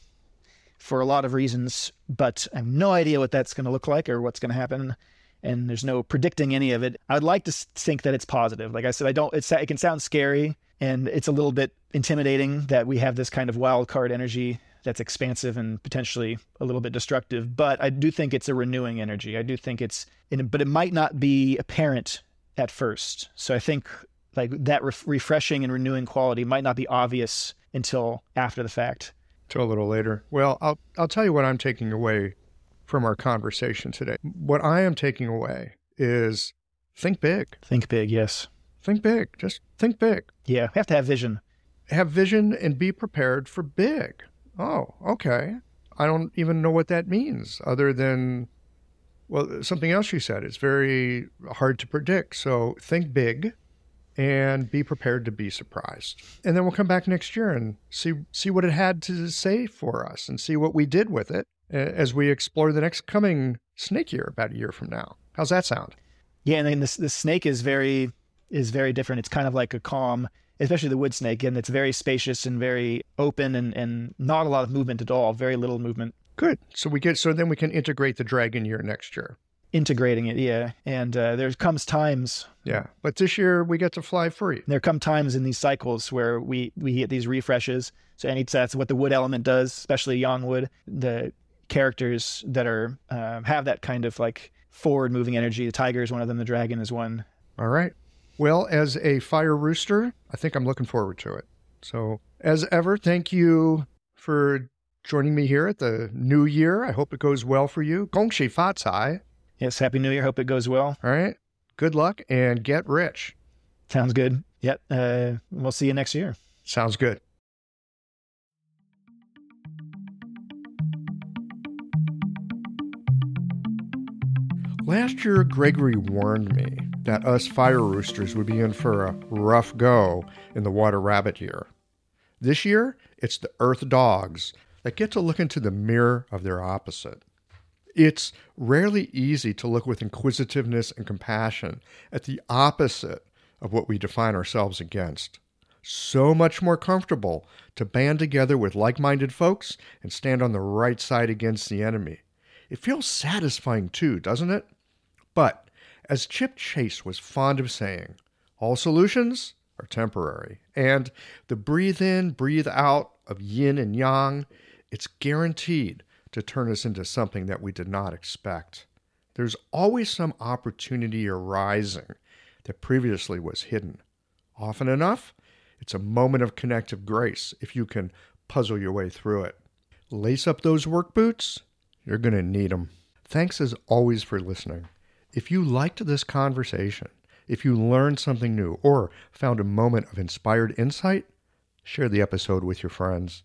for a lot of reasons, but I have no idea what that's going to look like or what's going to happen. And there's no predicting any of it. I would like to think that it's positive. Like I said, I don't. It can sound scary and it's a little bit intimidating that we have this kind of wild card energy that's expansive and potentially a little bit destructive. But I do think it's a renewing energy. I do think it's, but it might not be apparent at first. So I think like that re- refreshing and renewing quality might not be obvious until after the fact. Till a little later. Well, I'll I'll tell you what I'm taking away from our conversation today. What I am taking away is think big. Think big, yes. Think big. Just think big. Yeah, we have to have vision. Have vision and be prepared for big. Oh, okay. I don't even know what that means other than, well, something else you said. It's very hard to predict. So think big and be prepared to be surprised. And then we'll come back next year and see see what it had to say for us and see what we did with it as we explore the next coming snake year about a year from now. How's that sound? Yeah, and then the, the snake is very is very different. It's kind of like a calm especially the wood snake, and it's very spacious and very open and, and not a lot of movement at all, very little movement. Good. So we get so then we can integrate the dragon year next year. Integrating it, yeah. And uh, there comes times. Yeah, but this year we get to fly free. There come times in these cycles where we we get these refreshes. So any that's what the wood element does, especially yang wood. The characters that are uh, have that kind of like forward moving energy. The tiger is one of them. The dragon is one. All right. Well, as a fire rooster, I think I'm looking forward to it. So, as ever, thank you for joining me here at the new year. I hope it goes well for you. Gong Xi Fa Cai. Yes, Happy New Year. Hope it goes well. All right. Good luck and get rich. Sounds good. Yep. Uh, we'll see you next year. Sounds good. Last year, Gregory warned me that us fire roosters would be in for a rough go in the water rabbit year. This year, it's the earth dogs that get to look into the mirror of their opposite. It's rarely easy to look with inquisitiveness and compassion at the opposite of what we define ourselves against. So much more comfortable to band together with like minded folks and stand on the right side against the enemy. It feels satisfying too, doesn't it? But, as Chip Chace was fond of saying, all solutions are temporary. And the breathe in, breathe out of yin and yang, it's guaranteed to turn us into something that we did not expect. There's always some opportunity arising that previously was hidden. Often enough, it's a moment of connective grace if you can puzzle your way through it. Lace up those work boots, you're going to need them. Thanks as always for listening. If you liked this conversation, if you learned something new or found a moment of inspired insight, share the episode with your friends.